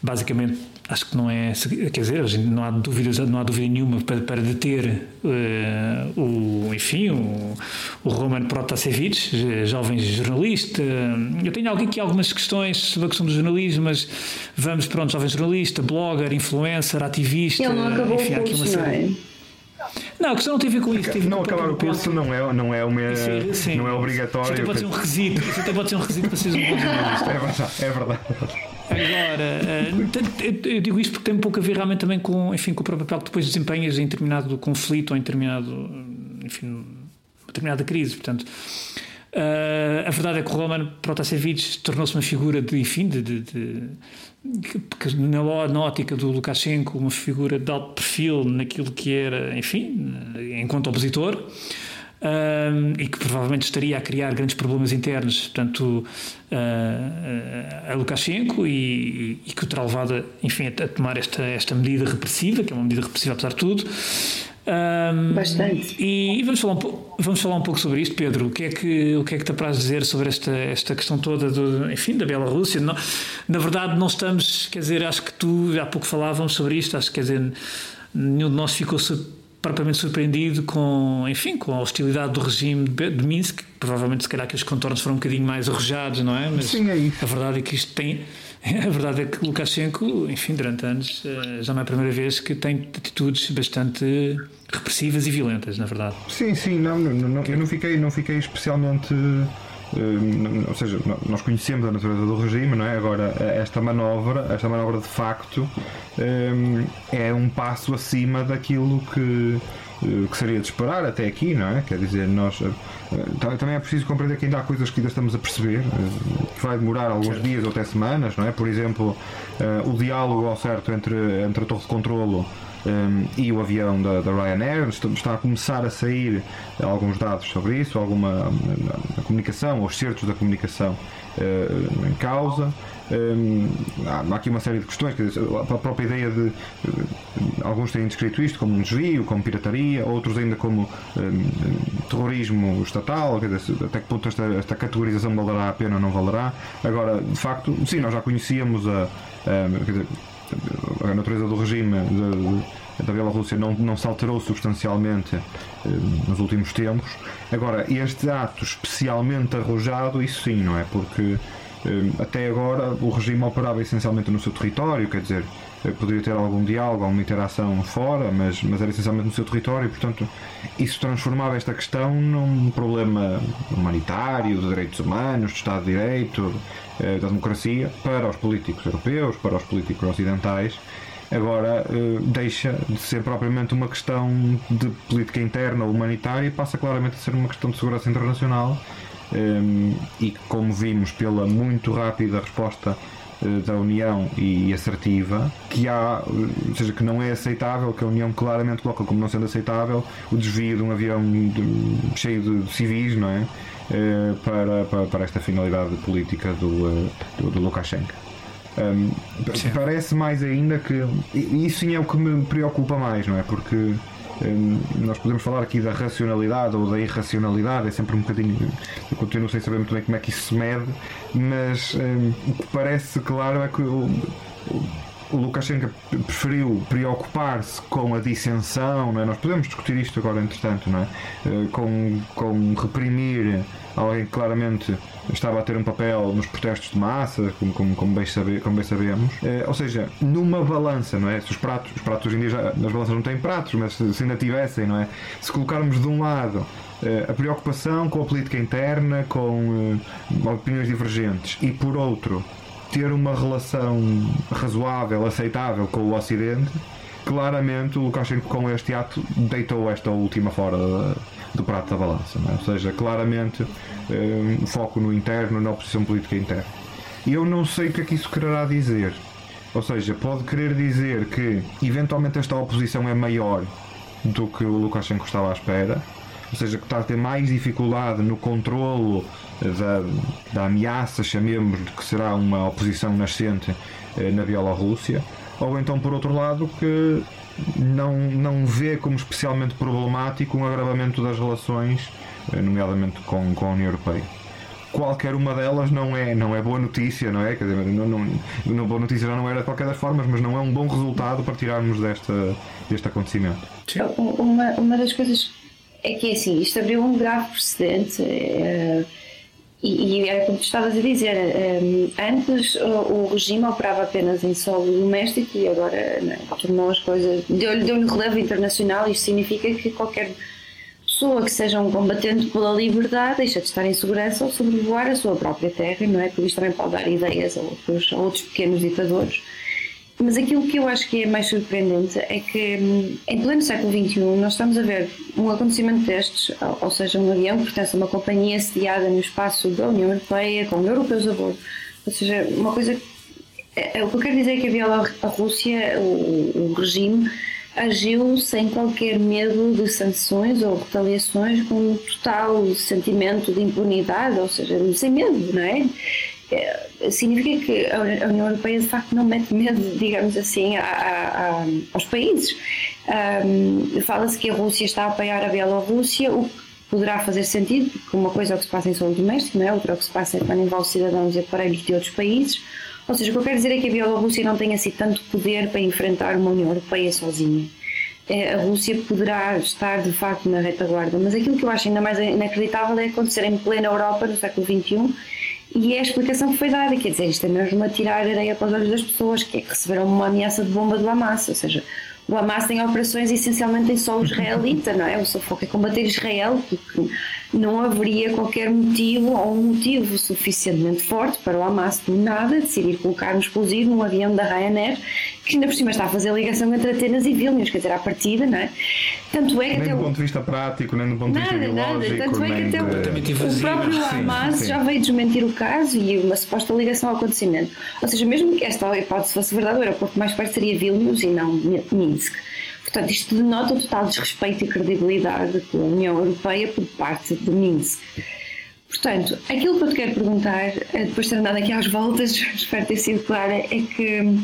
Basicamente, acho que não é, quer dizer, não há dúvidas, não há dúvida nenhuma para, para deter uh, o, enfim, o, o Roman Protasevich, jovem jornalista. Eu tenho aqui algumas questões sobre a questão do jornalismo, mas vamos, pronto, jovem jornalista, blogger, influencer, ativista. Ele não acabou enfim, o curso, não é? Não, a questão não tem a ver com isso. Teve não acabar o curso não é, não é, uma, não é obrigatório. Isso até pode ser um requisito, isso até pode ser um requisito para seres um bom jornalista. É verdade, é verdade. Agora, eu digo isto porque tem um pouco a ver realmente também com, enfim, com o próprio papel que depois desempenhas em determinado conflito ou em determinado, enfim, determinada crise. Portanto, Uh, a verdade é que o Roman Protasevich tornou-se uma figura de, enfim, de, de, de, de na, ótica do Lukashenko, uma figura de alto perfil naquilo que era, enfim, enquanto opositor. Uh, e que provavelmente estaria a criar grandes problemas internos, portanto, uh, a Lukashenko e, e, que o terá levado, enfim, a, tomar esta, esta medida repressiva, que é uma medida repressiva apesar de tudo. Um, Bastante. E, e, vamos, falar um pouco, vamos falar um pouco sobre isto, Pedro. O que é que, o que, é que te apraz dizer sobre esta, esta questão toda, do, enfim, da Bielorrússia? Não, na verdade, não estamos, quer dizer, acho que tu, há pouco falávamos sobre isto, acho que, quer dizer, nenhum de nós ficou propriamente surpreendido com, enfim, com a hostilidade do regime de, de Minsk, provavelmente se calhar que os contornos foram um bocadinho mais arrojados, não é? Mas Sim, é isso. a verdade é que isto tem a verdade é que Lukashenko, enfim, durante anos, eh, já não é a primeira vez que tem atitudes bastante repressivas e violentas, na verdade. Sim, sim, não, não, eu não fiquei, não fiquei especialmente. Uh, ou seja, nós conhecemos a natureza do regime, não é? Agora, esta manobra, esta manobra de facto, um, é um passo acima daquilo que, que seria de esperar até aqui, não é? Quer dizer, nós também é preciso compreender que ainda há coisas que ainda estamos a perceber, que vai demorar alguns dias ou até semanas, não é? Por exemplo, o diálogo ao certo entre, entre a torre de controlo um, e o avião da, da, Ryanair. Está a começar a sair alguns dados sobre isso, alguma a comunicação, os certos da comunicação uh, em causa. Um, há aqui uma série de questões, dizer, a própria ideia de. Alguns têm descrito isto como um desvio, como pirataria, outros ainda como um, terrorismo estatal, dizer, até que ponto esta, esta categorização valerá a pena ou não valerá. Agora, de facto, sim, nós já conhecíamos a, a, dizer, a natureza do regime de, da Bielorrússia não, não se alterou substancialmente eh, nos últimos tempos. Agora, este ato especialmente arrojado, isso sim, não é? Porque eh, até agora o regime operava essencialmente no seu território, quer dizer, eh, poderia ter algum diálogo, alguma interação fora, mas, mas era essencialmente no seu território, portanto, isso transformava esta questão num problema humanitário, de direitos humanos, de Estado de Direito, eh, da democracia, para os políticos europeus, para os políticos ocidentais. Agora deixa de ser propriamente uma questão de política interna ou humanitária e passa claramente a ser uma questão de segurança internacional um, e como vimos pela muito rápida resposta da União e, assertiva, que há, ou seja, que não é aceitável, que a União claramente coloca como não sendo aceitável o desvio de um avião de, cheio de, de, civis, não é? Uh, para, para, para, esta finalidade política do, do, do Lukashenko. Um, parece mais ainda que. Isso sim é o que me preocupa mais, não é? Porque nós podemos falar aqui da racionalidade ou da irracionalidade, é sempre um bocadinho. Eu continuo sem saber muito bem como é que isso se mede, mas um, o que parece claro é que o, o, Lukashenko preferiu preocupar-se com a dissensão, não é? nós podemos discutir isto agora, entretanto, não é? Uh, com, com reprimir alguém que claramente estava a ter um papel nos protestos de massa, como, como, como, bem, sabe, como bem sabemos. Uh, ou seja, numa balança, não é? Se os pratos, os pratos hoje em dia já, balanças não têm pratos, mas se, se ainda tivessem, não é? Se colocarmos de um lado a preocupação com a política interna, com opiniões divergentes, e por outro, ter uma relação razoável, aceitável com o Ocidente, claramente o Lukashenko com este ato deitou esta última fora do prato da balança. É? Ou seja, claramente um, foco no interno, na oposição política interna. E eu não sei o que é que isso quererá dizer. Ou seja, pode querer dizer que eventualmente esta oposição é maior do que o Lukashenko estava à espera, ou seja, que está a ter mais dificuldade no controlo da, da ameaça, chamemos de que será uma oposição nascente eh, na Bielorrússia, ou então, por outro lado, que não, não vê como especialmente problemático um agravamento das relações, eh, nomeadamente com, com a União Europeia qualquer uma delas não é, não é boa notícia, não é? Quer dizer, não, não, não, boa notícia já não era de qualquer das formas, mas não é um bom resultado para tirarmos desta, deste acontecimento. Uma, uma das coisas é que assim, isto abriu um grave precedente. É, e, e é como tu estavas a dizer, um, antes o, o, regime operava apenas em solo doméstico e agora né, tornou as coisas, deu-lhe deu relevo internacional. Isto significa que qualquer pessoa que seja um combatente pela liberdade deixa de estar em segurança ou sobrevoar a sua própria terra, não é? Porque isto também pode dar ideias a outros, a outros pequenos ditadores. Mas aquilo que eu acho que é mais surpreendente é que hum, em pleno século XXI nós estamos a ver um acontecimento destes, ou seja, um avião que pertence a uma companhia sediada no espaço da União Europeia, com europeus a bordo. Ou seja, uma coisa. É, é, o que eu quero dizer é que a Bielorrússia, o, o regime, agiu sem qualquer medo de sanções ou retaliações, com um total sentimento de impunidade, ou seja, sem medo, não é? Significa que a União Europeia de facto não mete medo, digamos assim, a, a, aos países. Um, Fala-se que a Rússia está a apoiar a Bielorrússia, o que poderá fazer sentido, porque uma coisa é o que se passa em solo doméstico, não é? outra é o que se passa quando envolve cidadãos e aparelhos de outros países. Ou seja, o que eu quero dizer é que a Bielorrússia não tem assim tanto poder para enfrentar uma União Europeia sozinha. É, a Rússia poderá estar de facto na retaguarda, mas aquilo que eu acho ainda mais inacreditável é acontecer em plena Europa no século XXI e é a explicação que foi dada, quer dizer, isto é mesmo a tirar areia para os olhos das pessoas, que é que receberam uma ameaça de bomba do Hamas, ou seja, o Hamas tem operações essencialmente em solo israelita, não é? O seu foco é combater Israel, porque não haveria qualquer motivo ou um motivo suficientemente forte para o Hamas do nada decidir colocar um explosivo num avião da Ryanair que ainda por cima está a fazer a ligação entre Atenas e Vilnius, quer dizer, à partida, não é? Tanto é que nem do ponto de vista prático, nem do ponto nada, de vista ideológico. Nada, tanto é que até de... o, o próprio Hamas sim, sim. já veio desmentir o caso e uma suposta ligação ao acontecimento. Ou seja, mesmo que esta hipótese fosse verdade, o aeroporto mais perto seria Vilnius e não Minsk. Portanto, isto denota o total desrespeito e credibilidade com a União Europeia por parte de Minsk. Portanto, aquilo que eu te quero perguntar, eh, depois de ter andado aqui às voltas, espero ter sido clara, é que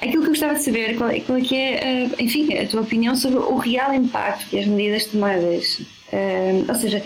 Aquilo que eu gostava de saber, qual, é, qual é que é, uh, enfim, a tua opinião sobre o real impacto que as medidas tomadas, uh, ou seja,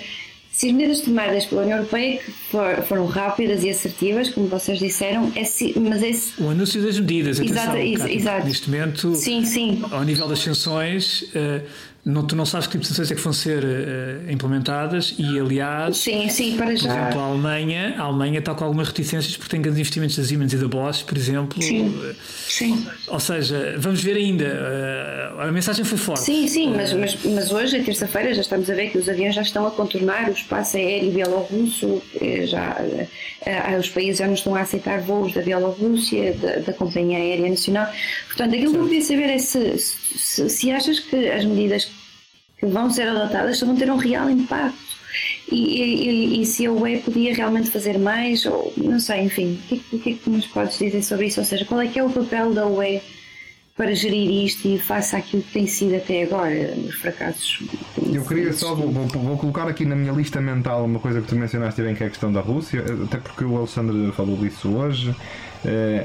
se as medidas tomadas pela União Europeia for, foram rápidas e assertivas, como vocês disseram, é si, mas é o anúncio das medidas, atenção, exato, exato. neste momento, sim, sim. ao nível das sanções, uh, não, tu não sabes que tipo de sanções é que vão ser uh, implementadas e, aliás, sim, sim, para já. por exemplo, a Alemanha, a Alemanha está com algumas reticências porque tem grandes investimentos da Siemens e da Bosch, por exemplo. Sim, uh, sim. Ou seja, vamos ver ainda. Uh, a mensagem foi forte. Sim, sim, mas, mas, mas hoje, terça-feira, já estamos a ver que os aviões já estão a contornar o espaço aéreo bielorrusso, já, os países já não estão a aceitar voos da Bielorrússia, da, da Companhia Aérea Nacional. Portanto, aquilo que eu queria saber é se, se, se achas que as medidas que vão ser adotadas vão ter um real impacto. E, e, e, se a UE podia realmente fazer mais, ou não sei, enfim, o que, o que é que nos podes dizer sobre isso? Ou seja, qual é que é o papel da UE para gerir isto e face àquilo que tem sido até agora, os fracassos? Eu queria só, vou, vou, vou, colocar aqui na minha lista mental uma coisa que tu mencionaste bem, que é a questão da Rússia, até porque o Alexandre falou disso hoje,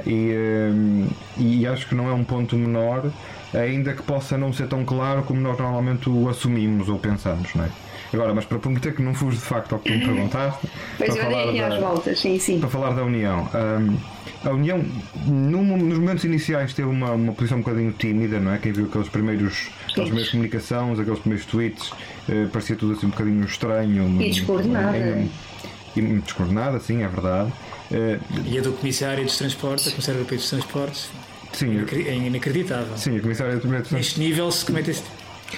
e, eh, e acho que não é um ponto menor ainda que possa não ser tão claro como nós normalmente o assumimos ou pensamos, não é? Agora, mas para prometer que não fujo de facto ao que tu me perguntaste, para eu falar, da, voltas, sim, sim. para falar da União. hum, a União, num- nos momentos iniciais, teve uma, uma posição um bocadinho tímida, não é? Quem viu aqueles primeiros, aquelas primeiras comunicações, aqueles primeiros tweets, eh, parecia tudo assim um bocadinho estranho. E descoordenada. E muito descoordenada, sim, é verdade. Eh, E a do Comissário dos Transportes, a Comissária Europeia dos Transportes, sim, é inacreditável. sim, a Comissária de Primeiro Neste nível se comete este.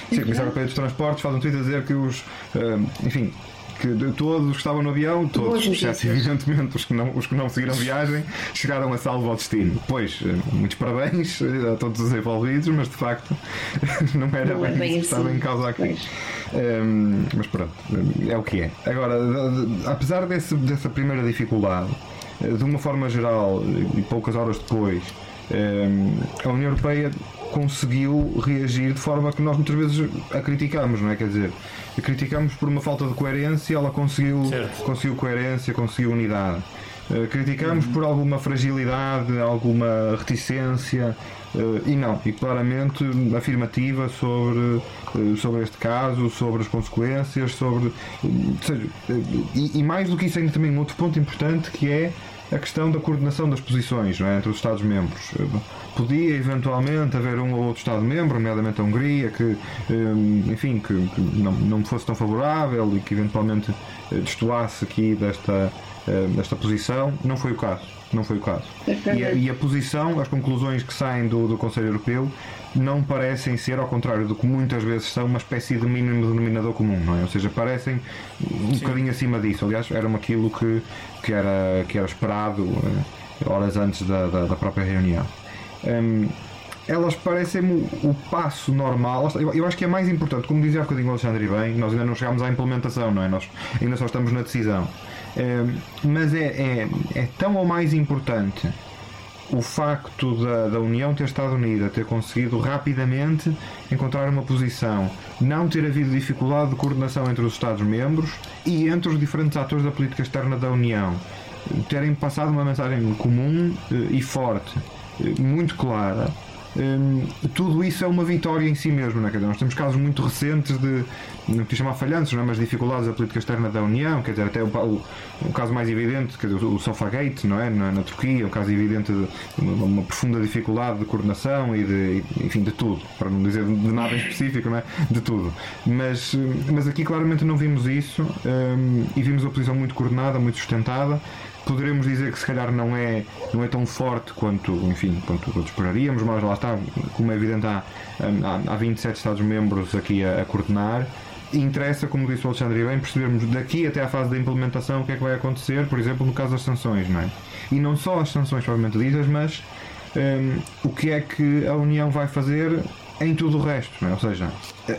Sim, a Comissária Europeia dos Transportes faz um tweet a dizer que os. eh, enfim. Que de todos os que estavam no avião, todos, exceto evidentemente os que, não, os que não seguiram viagem, chegaram a salvo ao destino. Pois, eh, muitos parabéns eh, a todos os envolvidos, mas de facto não era Não é bem, bem isso que estava assim. em causa aqui. Pois. Hum, mas pronto, é o que é. Agora, apesar desse, dessa primeira dificuldade, de uma forma geral, e poucas horas depois, hum, a União Europeia conseguiu reagir de forma que nós muitas vezes a criticamos, não é? Quer dizer, a criticamos por uma falta de coerência, ela conseguiu, Certo. conseguiu coerência, conseguiu unidade. Eh, criticamos por alguma fragilidade, alguma reticência eh, e não, e claramente afirmativa sobre, eh, sobre este caso, sobre as consequências, sobre. seja, e, e mais do que isso, ainda também um outro ponto importante que é a questão da coordenação das posições é, entre os Estados-membros. Podia eventualmente haver um ou outro Estado-membro, nomeadamente a Hungria, que, eh, enfim, que, que não, não fosse tão favorável e que eventualmente eh, destoasse aqui desta, eh, desta posição. Não foi o caso. Não foi o caso. E a, e a posição, as conclusões que saem do, do Conselho Europeu não parecem ser, ao contrário do que muitas vezes são, uma espécie de mínimo denominador comum, não é? Ou seja, parecem um bocadinho acima disso. Aliás, eram aquilo que, que, era, que era esperado eh, horas antes da, da, da própria reunião. Hum, elas parecem-me o, o passo normal. Eu, eu acho que é mais importante, como dizia há bocadinho o Alexandre bem, nós ainda não chegámos à implementação, não é? Nós ainda só estamos na decisão. Hum, mas é, é, é tão ou mais importante o facto da, da União ter estado unida, ter conseguido rapidamente encontrar uma posição, não ter havido dificuldade de coordenação entre os Estados-membros e entre os diferentes atores da política externa da União, terem passado uma mensagem comum eh, e forte, eh, muito clara. Hum, tudo isso é uma vitória em si mesmo, é? Dizer, nós temos casos muito recentes de, não quis chamar falhanços, não é? mas dificuldades da política externa da União, quer dizer, até o, o, o caso mais evidente, quer dizer, o Sofagate, não é? Na, na Turquia, um caso evidente de uma, uma profunda dificuldade de coordenação e de, enfim, de tudo, para não dizer de nada em específico, não é? De tudo. Mas, hum, mas aqui claramente não vimos isso hum, e vimos a posição muito coordenada, muito sustentada poderemos dizer que se calhar não é, não é tão forte quanto, enfim, quanto, quanto esperaríamos, mas lá está, como é evidente, há, há, há 27 Estados-membros aqui a, a coordenar. Interessa, como disse o Alexandre bem, percebermos daqui até à fase da implementação o que é que vai acontecer, por exemplo, no caso das sanções, não é? E não só as sanções provavelmente ditas, mas hum, o que é que a União vai fazer em tudo o resto, não é? Ou seja,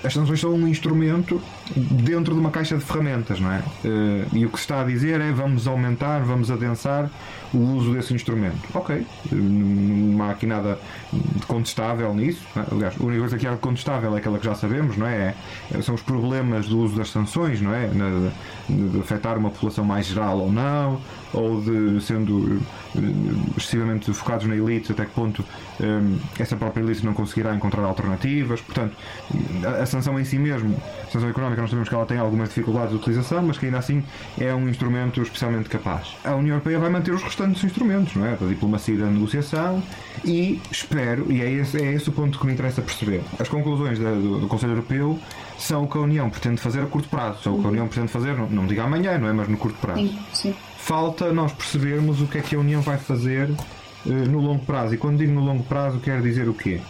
as sanções são um instrumento dentro de uma caixa de ferramentas, não é? Eh, E o que se está a dizer é vamos aumentar, vamos adensar o uso desse instrumento. Ok, não há aqui nada de contestável nisso. é? Aliás, a única coisa que há de contestável é aquela que já sabemos, não é? É- São os problemas do uso das sanções, não é? De afetar uma população mais geral ou não, ou de sendo eh, excessivamente focados na elite, até que ponto eh, essa própria elite não conseguirá encontrar alternativas. Portanto, a, sanção em si mesmo, a sanção económica, nós sabemos que ela tem algumas dificuldades de utilização, mas que ainda assim é um instrumento especialmente capaz. A União Europeia vai manter os restantes instrumentos, não é? Da diplomacia e da negociação e espero, e é esse, é esse o ponto que me interessa perceber. As conclusões da- do, do Conselho Europeu são o que a União pretende fazer a curto prazo, são o que a União pretende fazer, não, não diga amanhã, não é? Mas no curto prazo. Sim, sim. Falta nós percebermos o que é que a União vai fazer eh, no longo prazo. E quando digo no longo prazo, quero dizer o quê?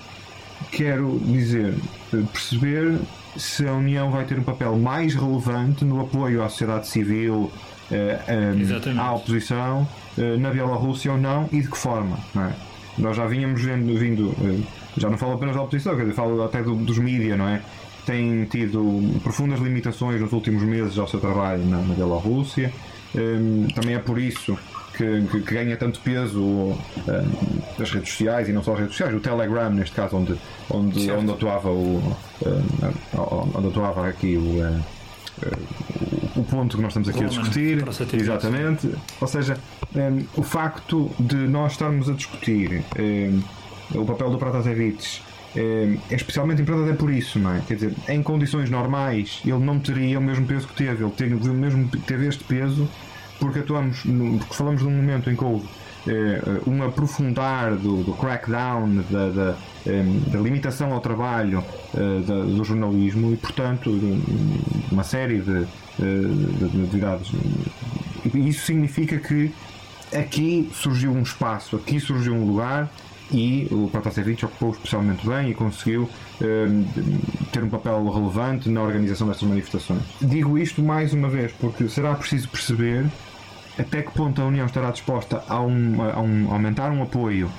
Quero dizer, eh, perceber se a União vai ter um papel mais relevante no apoio à sociedade civil, eh, eh, à oposição, na Bielorrússia ou não, e de que forma. É? Nós já vínhamos vendo, vindo, já não falo apenas da oposição, quer dizer, falo até do- dos mídias, não é? Têm tido profundas limitações nos últimos meses ao seu trabalho na, na Bielorrússia. Hum, também é por isso que, que- que ganha tanto peso as redes sociais e não só as redes sociais, o Telegram, neste caso, onde, onde, Certo. onde atuava o. hum, onde atuava aqui o. hum, o- o ponto que nós estamos aqui a Goldman, discutir. Exatamente. Ou seja, hum, o facto de nós estarmos a discutir hum, o papel do Pratasevich é, é, especialmente importante até por isso, não é? Quer dizer, em condições normais ele não teria o mesmo peso que teve, ele teve, mesmo, teve este peso porque atuamos, no, porque falamos de um momento em que houve é, um aprofundar do, do crackdown, da, da, da, limitação ao trabalho é, da, do jornalismo e, portanto, uma série de, de atividades. Isso significa que aqui surgiu um espaço, aqui surgiu um lugar e o Protasevich ocupou especialmente bem e conseguiu ter um papel relevante na organização destas manifestações. Digo isto mais uma vez porque será preciso perceber até que ponto a União estará disposta a, um, a, um, aumentar um apoio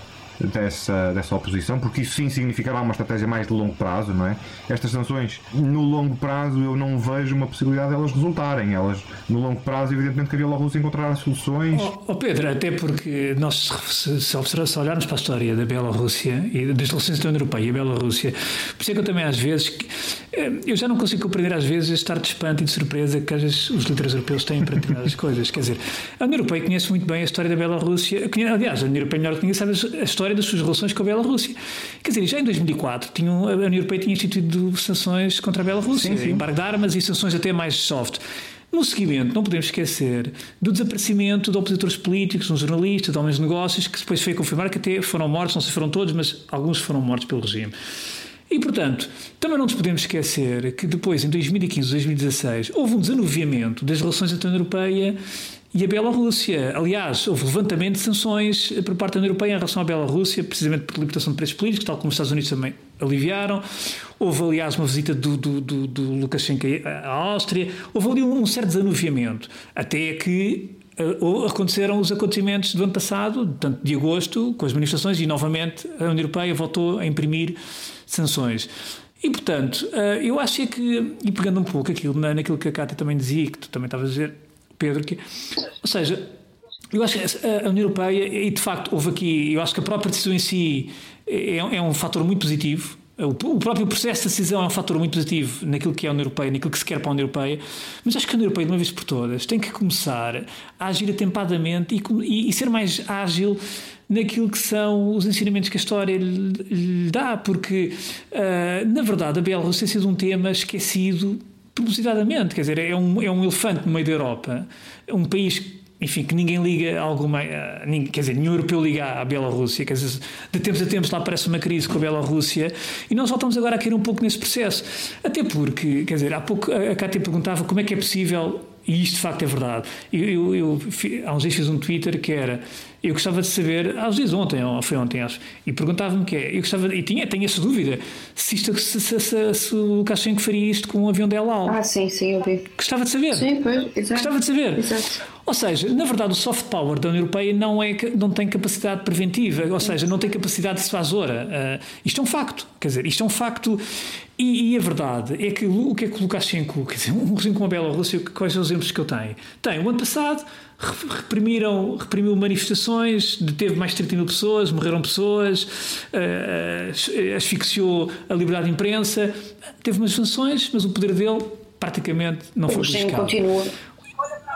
dessa, dessa oposição, porque isso sim significará uma estratégia mais de longo prazo, não é? Estas sanções, no longo prazo, eu não vejo uma possibilidade de elas resultarem. Elas, no longo prazo, evidentemente que a Bielorrússia encontrará soluções. Oh, oh, Pedro, até porque nós, se, se, olharmos para a história da Bielorrússia e das relações entre a União Europeia e a Bielorrússia, por isso é que eu também às vezes, eh, eu já não consigo compreender às vezes estar de espanto e de surpresa que às vezes os líderes europeus têm para determinadas coisas. Quer dizer, a União Europeia conhece muito bem a história da Bielorrússia. Aliás, a União Europeia melhor que ninguém sabe a história história das suas relações com a Bielorrússia. Quer dizer, já em 2004 tinham, a União Europeia tinha instituído sanções contra a Bielorrússia, embargo de armas e sanções até mais soft. No seguimento, não podemos esquecer do desaparecimento de opositores políticos, de um jornalista, de homens de negócios, que depois foi confirmar que até foram mortos, não se foram todos, mas alguns foram mortos pelo regime. E, portanto, também não nos podemos esquecer que depois, em 2015, 2016, houve um desanuviamento das relações entre a União Europeia e a Bielorrússia. Aliás, houve levantamento de sanções por parte da União Europeia em relação à Bielorrússia, precisamente por limitação de preços políticos, tal como os Estados Unidos também aliviaram. Houve, aliás, uma visita do, do, do, do Lukashenko à Áustria. Houve ali um, certo desanuviamento, até que uh, aconteceram os acontecimentos do ano passado, tanto de agosto, com as manifestações, e novamente a União Europeia voltou a imprimir sanções. E, portanto, uh, eu acho é que, e pegando um pouco aquilo, naquilo que a Cátia também dizia, que tu também estavas a dizer, Pedro, que, ou seja, eu acho que a União Europeia, e de facto houve aqui, eu acho que a própria decisão em si é, é um fator muito positivo. O próprio processo de decisão é um fator muito positivo naquilo que é a União Europeia, naquilo que se quer para a União Europeia, mas acho que a União Europeia, de uma vez por todas, tem que começar a agir atempadamente e, e, e ser mais ágil naquilo que são os ensinamentos que a história lhe, lhe dá, porque, uh, na verdade, a Bielorrússia tem sido um tema esquecido propositadamente, quer dizer, é um, é um elefante no meio da Europa, um país enfim, que ninguém liga alguma. quer dizer, nenhum europeu liga à Bielorrússia. Quer dizer, de tempos a tempos lá aparece uma crise com a Bielorrússia e nós voltamos agora a cair um pouco nesse processo. Até porque, quer dizer, há pouco a Cátia perguntava como é que é possível, e isto de facto é verdade. Eu, eu, eu há uns dias fiz um Twitter que era eu gostava de saber, às vezes ontem, ou foi ontem, acho, e perguntava-me que é, eu gostava, e tinha, tenho essa dúvida, se, isto, se, se, se, se o Lukashenko faria isto com um avião de El Al. Ah, sim, sim, eu vi. Gostava de saber. Sim, pois, exato. Gostava de saber. Exato. Ou seja, na verdade, o soft power da União Europeia não, é, não tem capacidade preventiva, ou seja, não tem capacidade dissuasora. Uh, isto é um facto. Quer dizer, isto é um facto. E, e, a verdade é que o que é que o Lukashenko, quer dizer, um regime como a Bielorrússia, quais são os exemplos que eu tenho? Tem, o ano passado reprimiram, reprimiu manifestações, deteve mais de 30 mil pessoas, morreram pessoas, uh, asfixiou a liberdade de imprensa, teve umas sanções, mas o poder dele praticamente não foi buscado. continua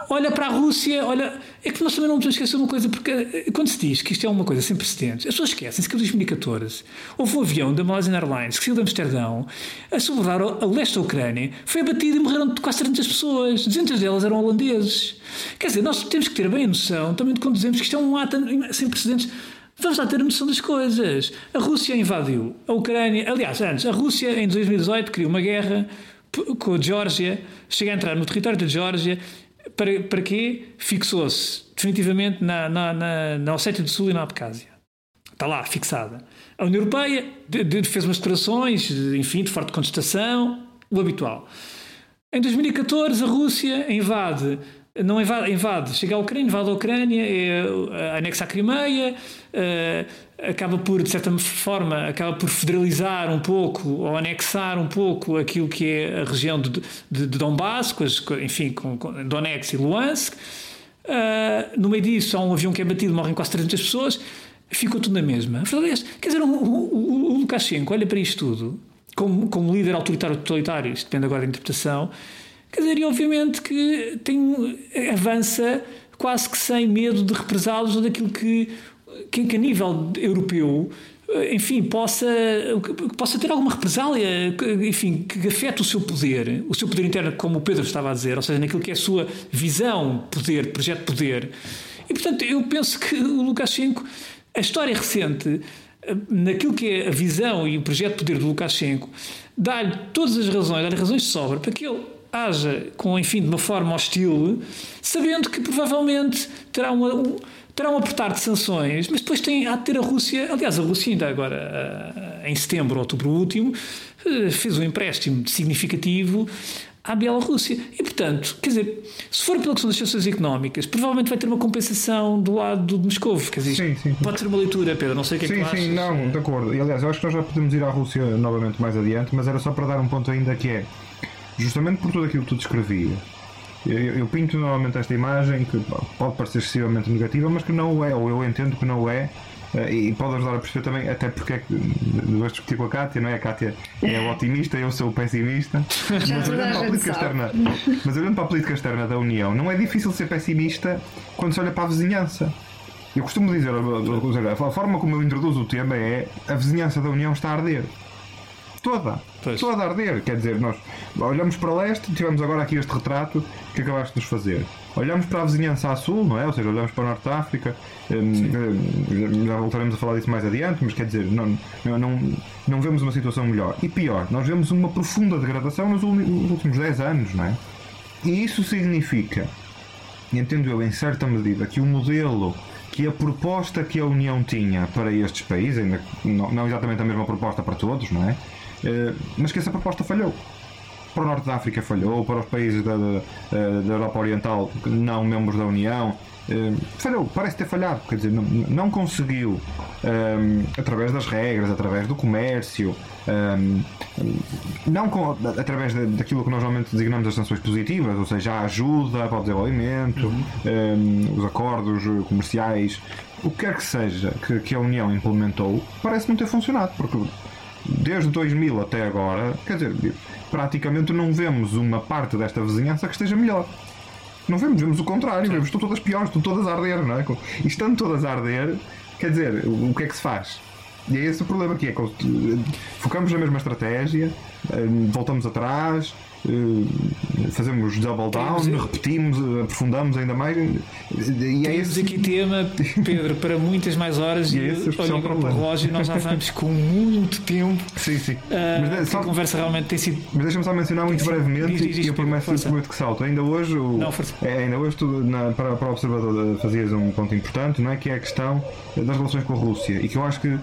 olha para a Rússia, olha. É que nós também não podemos esquecer uma coisa, porque eh, quando se diz que isto é uma coisa sem precedentes, as pessoas esquecem-se que em 2014 houve um avião da Malaysian Airlines que saiu de Amsterdão a sobrevoar a leste da Ucrânia, foi abatido e morreram quase 300 pessoas, 200 delas eram holandeses. Quer dizer, nós temos que ter bem a noção também de quando dizemos que isto é um ato sem precedentes. Vamos lá ter a noção das coisas. A Rússia invadiu a Ucrânia. Aliás, antes, a Rússia em 2018 criou uma guerra com a Geórgia, chega a entrar no território da Geórgia para, para quê? Fixou-se definitivamente na, na, na, na Ossétia do Sul e na Abcásia. Está lá, fixada. A União Europeia de, de, fez umas declarações, enfim, de forte contestação, o habitual. Em 2014, a Rússia invade não invade, invade, chega à Ucrânia, invade a Ucrânia, é, anexa a Crimeia, é, acaba por, de certa forma, acaba por federalizar um pouco ou anexar um pouco aquilo que é a região de, de, de Donbass, com as, enfim, com, com Donetsk e Luhansk. Uh, no meio disso há um avião que é batido, morrem quase 300 pessoas, ficou tudo na mesma. É. Quer dizer, o, o, o Lukashenko olha para isto tudo, como, como líder autoritário totalitário, isto depende agora da interpretação, quer dizer, e obviamente que tem, avança quase que sem medo de represálios ou daquilo que que, que a nível europeu enfim, possa, possa ter alguma represália, enfim, que afete o seu poder, o seu poder interno, como o Pedro estava a dizer, ou seja, naquilo que é a sua visão, poder, projeto poder. E, portanto, eu penso que o Lukashenko, a história recente, naquilo que é a visão e o projeto de poder do Lukashenko, dá-lhe todas as razões, dá-lhe razões de sobra para que ele haja, com, enfim, de uma forma hostil, sabendo que provavelmente terá uma, um, terá um apertar de sanções, mas depois tem, há de ter a Rússia, aliás, a Rússia ainda agora, em setembro, outubro último, eh, fez um empréstimo significativo à Bielorrússia. E, portanto, quer dizer, se for pela questão das sanções económicas, provavelmente vai ter uma compensação do lado de Moscou. Quer dizer, sim, sim. pode ser uma leitura, Pedro, não sei o que sim, é que Sim, sim, não, de acordo. E, aliás, eu acho que nós já podemos ir à Rússia novamente mais adiante, mas era só para dar um ponto ainda que é, justamente por tudo aquilo que tu descrevias, eu, eu pinto novamente esta imagem que pode parecer excessivamente negativa, mas que não é, ou eu entendo que não é, eh, e pode ajudar a perceber também até porque é que depois discutir com a Kátia, não é? A Kátia é o otimista, eu sou o pessimista. Mas olhando, para a política externa, mas olhando para a política externa da União, não é difícil ser pessimista quando se olha para a vizinhança. Eu costumo dizer, a forma como eu introduzo o tema é a vizinhança da União está a arder. Toda. Pois. Toda a arder. Quer dizer, nós olhamos para leste, tivemos agora aqui este retrato que acabaste de nos fazer. Olhamos para a vizinhança a sul, não é? Ou seja, olhamos para o norte da África, hum, já voltaremos a falar disso mais adiante, mas quer dizer, não, não, não vemos uma situação melhor. E pior, nós vemos uma profunda degradação nos últimos 10 anos, não é? E isso significa, entendo eu em certa medida, que o modelo que a proposta que a União tinha para estes países, ainda não exatamente a mesma proposta para todos, não é? Eh, mas que essa proposta falhou. Para o Norte da África falhou, para os países da, da, da Europa Oriental, não membros da União, eh, falhou, parece ter falhado, quer dizer, não, não conseguiu, um, eh, através das regras, através do comércio, um, não com, através daquilo que nós normalmente designamos as sanções positivas, ou seja, a ajuda para o desenvolvimento, uhum. um, os acordos comerciais, o que quer que seja que, que a União implementou, parece não ter funcionado, porque desde 2000 até agora, quer dizer, praticamente não vemos uma parte desta vizinhança que esteja melhor. Não vemos, vemos o contrário, vemos estão todas piores, estão todas a arder, não é? E estando todas a arder, quer dizer, o que é que se faz? E é esse o problema aqui, é que focamos na mesma estratégia, eh, voltamos atrás, fazemos double down, Temos... repetimos, aprofundamos ainda mais. E é Temos esse... aqui tema, Pedro, para muitas mais horas e, e é para o relógio nós já vamos com muito tempo. Sim, sim. Uh, mas, só, a conversa realmente tem sido. Mas deixa-me só mencionar muito brevemente diz, diz, e eu prometo, prometo que salto. Ainda hoje, o, não, é, ainda hoje tu, na, para, para o observador fazias um ponto importante, não é? Que é a questão das relações com a Rússia e que eu acho que uh,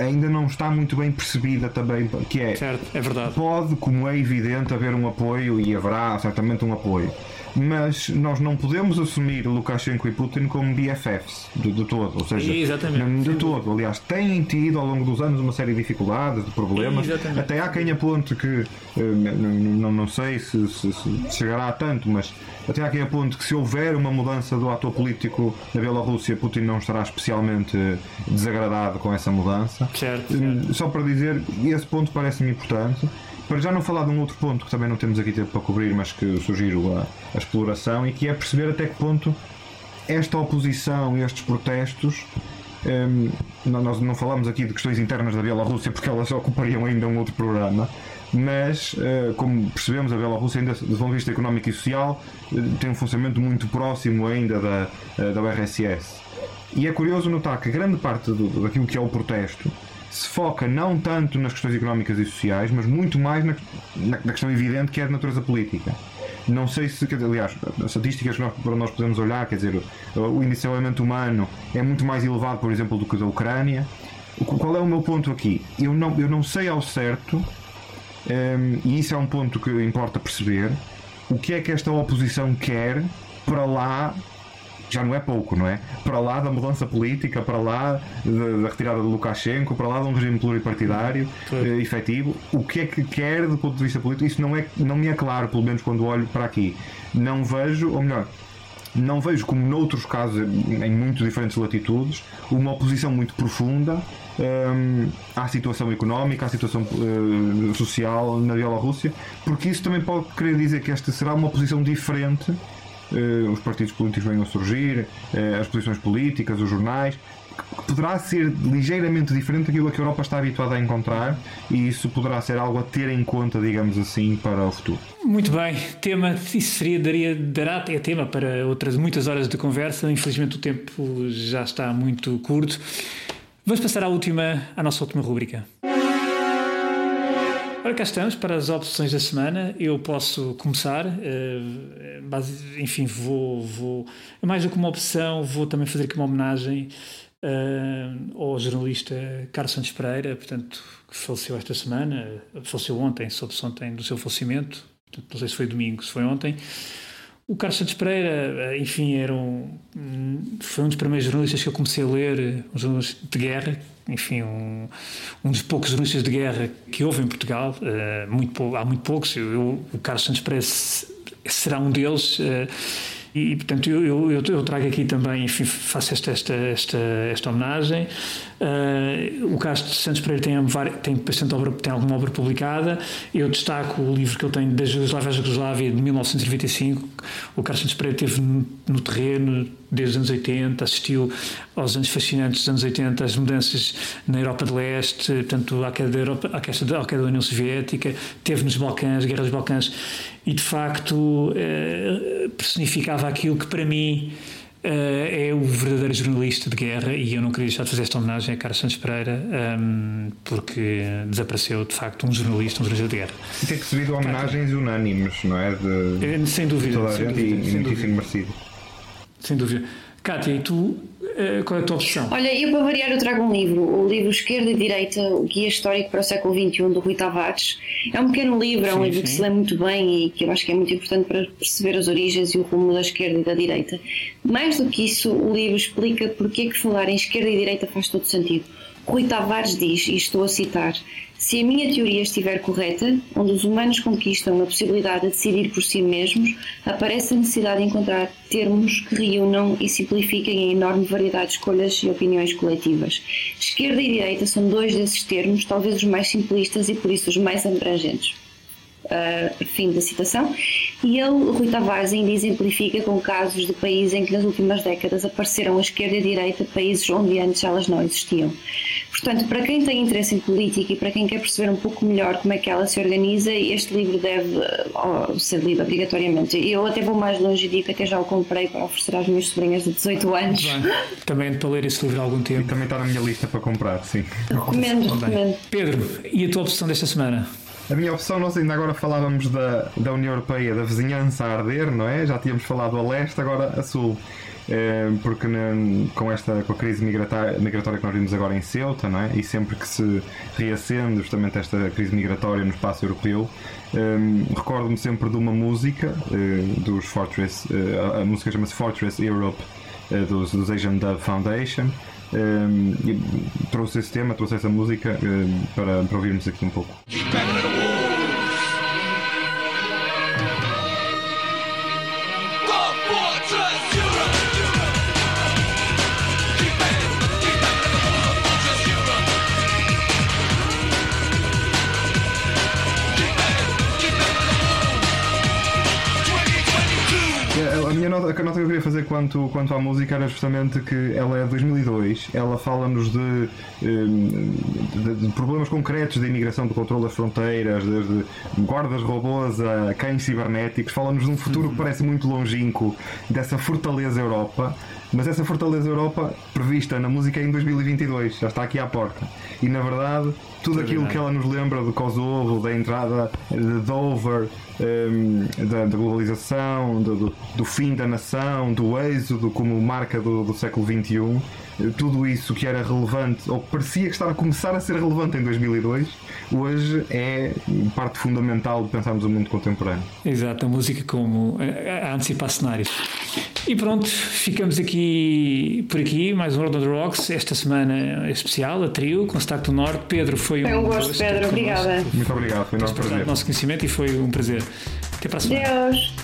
ainda não está muito bem percebida também, que é, certo, é verdade. pode, como é evidente, haver um apoio e haverá certamente um apoio. Mas nós não podemos assumir Lukashenko e Putin como BFFs de, de todo, ou seja, Exatamente. de todo. Aliás, têm tido ao longo dos anos uma série de dificuldades, de problemas. Exatamente. Até há quem aponte que, eh, não, não sei se, se, se, chegará a tanto, mas até há quem aponte que se houver uma mudança do ator político na Bielorrússia, Putin não estará especialmente desagradado com essa mudança. Certo, certo. Só para dizer, esse ponto parece-me importante. Para já não falar de um outro ponto que também não temos aqui tempo para cobrir, mas que sugiro a, a exploração, e que é perceber até que ponto esta oposição e estes protestos. Um, nós não falamos aqui de questões internas da Bielorrússia porque elas ocupariam ainda um outro programa, mas uh, como percebemos, a Bielorrússia, ainda do ponto de vista económico e social, uh, tem um funcionamento muito próximo ainda da, uh, da URSS. E é curioso notar que grande parte do, daquilo que é o protesto se foca não tanto nas questões económicas e sociais, mas muito mais na, na, na questão evidente que é de natureza política. Não sei se, aliás, as estatísticas para nós podemos olhar, quer dizer, o, elemento humano é muito mais elevado, por exemplo, do que da Ucrânia. Qual é o meu ponto aqui? Eu não, eu não sei ao certo, um, e isso é um ponto que importa perceber, o que é que esta oposição quer para lá já não é pouco, não é? Para lá da mudança política, para lá da, retirada de Lukashenko, para lá de um regime pluripartidário eh, efetivo, o que é que quer do ponto de vista político? Isso não, é, não me é claro, pelo menos quando olho para aqui. Não vejo, ou melhor, não vejo como noutros casos, em muito diferentes latitudes, uma oposição muito profunda um, à situação económica, à situação uh, social na Bielorrússia, porque isso também pode querer dizer que esta será uma oposição diferente os partidos políticos venham a surgir, eh, as posições políticas, os jornais, poderá ser ligeiramente diferente daquilo que a Europa está habituada a encontrar e isso poderá ser algo a ter em conta, digamos assim, para o futuro. Muito bem, tema, isso seria, daria, dará até tema para outras muitas horas de conversa. Infelizmente o tempo já está muito curto. Vamos passar à última, à nossa última rúbrica. Ora, cá estamos para as opções da semana. Eu posso começar. Uh, enfim, vou, vou. Mais do que uma opção, vou também fazer aqui uma homenagem uh, ao jornalista Carlos Santos Pereira, portanto, que faleceu esta semana, faleceu ontem, soube-se ontem do seu falecimento. Portanto, não sei se foi domingo, se foi ontem. O Carlos Santos Pereira, enfim, era um, foi um dos primeiros jornalistas que eu comecei a ler, um jornalista de guerra, enfim, um, um dos poucos jornalistas de guerra que houve em Portugal, uh, muito, há muito poucos, eu, eu, o Carlos Santos Pereira será um deles. Uh, e, portanto, eu, eu, eu, trago aqui também, enfim, faço esta, esta, esta, esta homenagem. Uh, o Castro Santos Pereira tem, tem bastante obra, tem alguma obra publicada. Eu destaco o livro que eu tenho da Jugoslávia à Jugoslávia de 1995. O Carlos Santos Pereira esteve no, no terreno desde os anos 80, assistiu aos anos fascinantes dos anos 80, as mudanças na Europa de Leste, portanto, à queda da, Europa, à queda, à queda da União Soviética, teve nos Balcãs, Guerra dos Balcãs, e de facto eh, personificava aquilo que para mim é o verdadeiro jornalista de guerra e eu não queria deixar de fazer esta homenagem a Carlos Santos Pereira um, ehm, porque desapareceu de facto um jornalista, um jornalista de guerra. E tem recebido homenagens unânimes, não é? De, eh, sem dúvida. Toda a gente e muitíssimo merecido. Sem dúvida. Kátia, e tu, eh, qual é a tua opção? Olha, eu para variar eu trago um livro, o livro Esquerda e Direita, o Guia Histórico para o Século XXI, do Rui Tavares. É um pequeno livro, é um livro sim. que se lê muito bem e que eu acho que é muito importante para perceber as origens e o rumo da esquerda e da direita. Mais do que isso, o livro explica porque é que falar em esquerda e direita faz todo sentido. Rui Tavares diz, e estou a citar, se a minha teoria estiver correta, onde os humanos conquistam a possibilidade de decidir por si mesmos, aparece a necessidade de encontrar termos que reúnam e simplifiquem a enorme variedade de escolhas e opiniões coletivas. Esquerda e direita são dois desses termos, talvez os mais simplistas e por isso os mais abrangentes. Uh, fim da citação. E ele, Rui Tavares, ainda exemplifica com casos de países em que nas últimas décadas apareceram a esquerda e a direita, países onde antes elas não existiam. Portanto, para quem tem interesse em política e para quem quer perceber um pouco melhor como é que ela se organiza, este livro deve oh, ser lido obrigatoriamente. Eu até vou mais longe e digo que até já o comprei para oferecer às minhas sobrinhas de 18 anos. Bem, também para ler esse livro há algum tempo. E também está na minha lista para comprar, sim. Recomendo, recomendo. Pedro, e a tua opção desta semana? A minha opção, nós ainda agora falávamos da, da União Europeia, da vizinhança a arder, não é? Já tínhamos falado a leste, agora a sul. É, porque com esta com a crise migratória, que nós vimos agora em Ceuta, não é? E sempre que se reacende justamente esta crise migratória no espaço europeu, é, recordo-me sempre de uma música é, dos Fortress, a música chama-se Fortress Europe dos, dos Asian Dove Foundation. Um, trouxe esse tema, trouxe essa música um, para, para ouvirmos aqui um pouco. Quanto, quanto à música era justamente que ela é de 2002, ela fala-nos de, hum, de, de, problemas concretos de imigração, do controle das fronteiras, desde guardas robôs a cães cibernéticos, fala-nos de um futuro que parece muito longínquo dessa fortaleza Europa, mas essa fortaleza Europa prevista na música é em 2022, já está aqui à porta. E na verdade, tudo aquilo que ela nos lembra do Kosovo, da entrada de Dover, um, da, da, globalização, do, do, do, fim da nação, do êxodo como marca do, do século XXI, tudo isso que era relevante, ou que parecia que estava a começar a ser relevante em 2002, hoje é parte fundamental de pensarmos o mundo contemporâneo. Exato, a música como a antecipar cenários. E pronto, ficamos aqui por aqui, mais um World of the Rocks, esta semana especial, a trio, com Stack do Norte. Pedro, foi, foi um, um gosto, Pedro, obrigada. Muito obrigado, foi um nosso prazer. nosso conhecimento e foi um prazer. Até para a semana. Deus.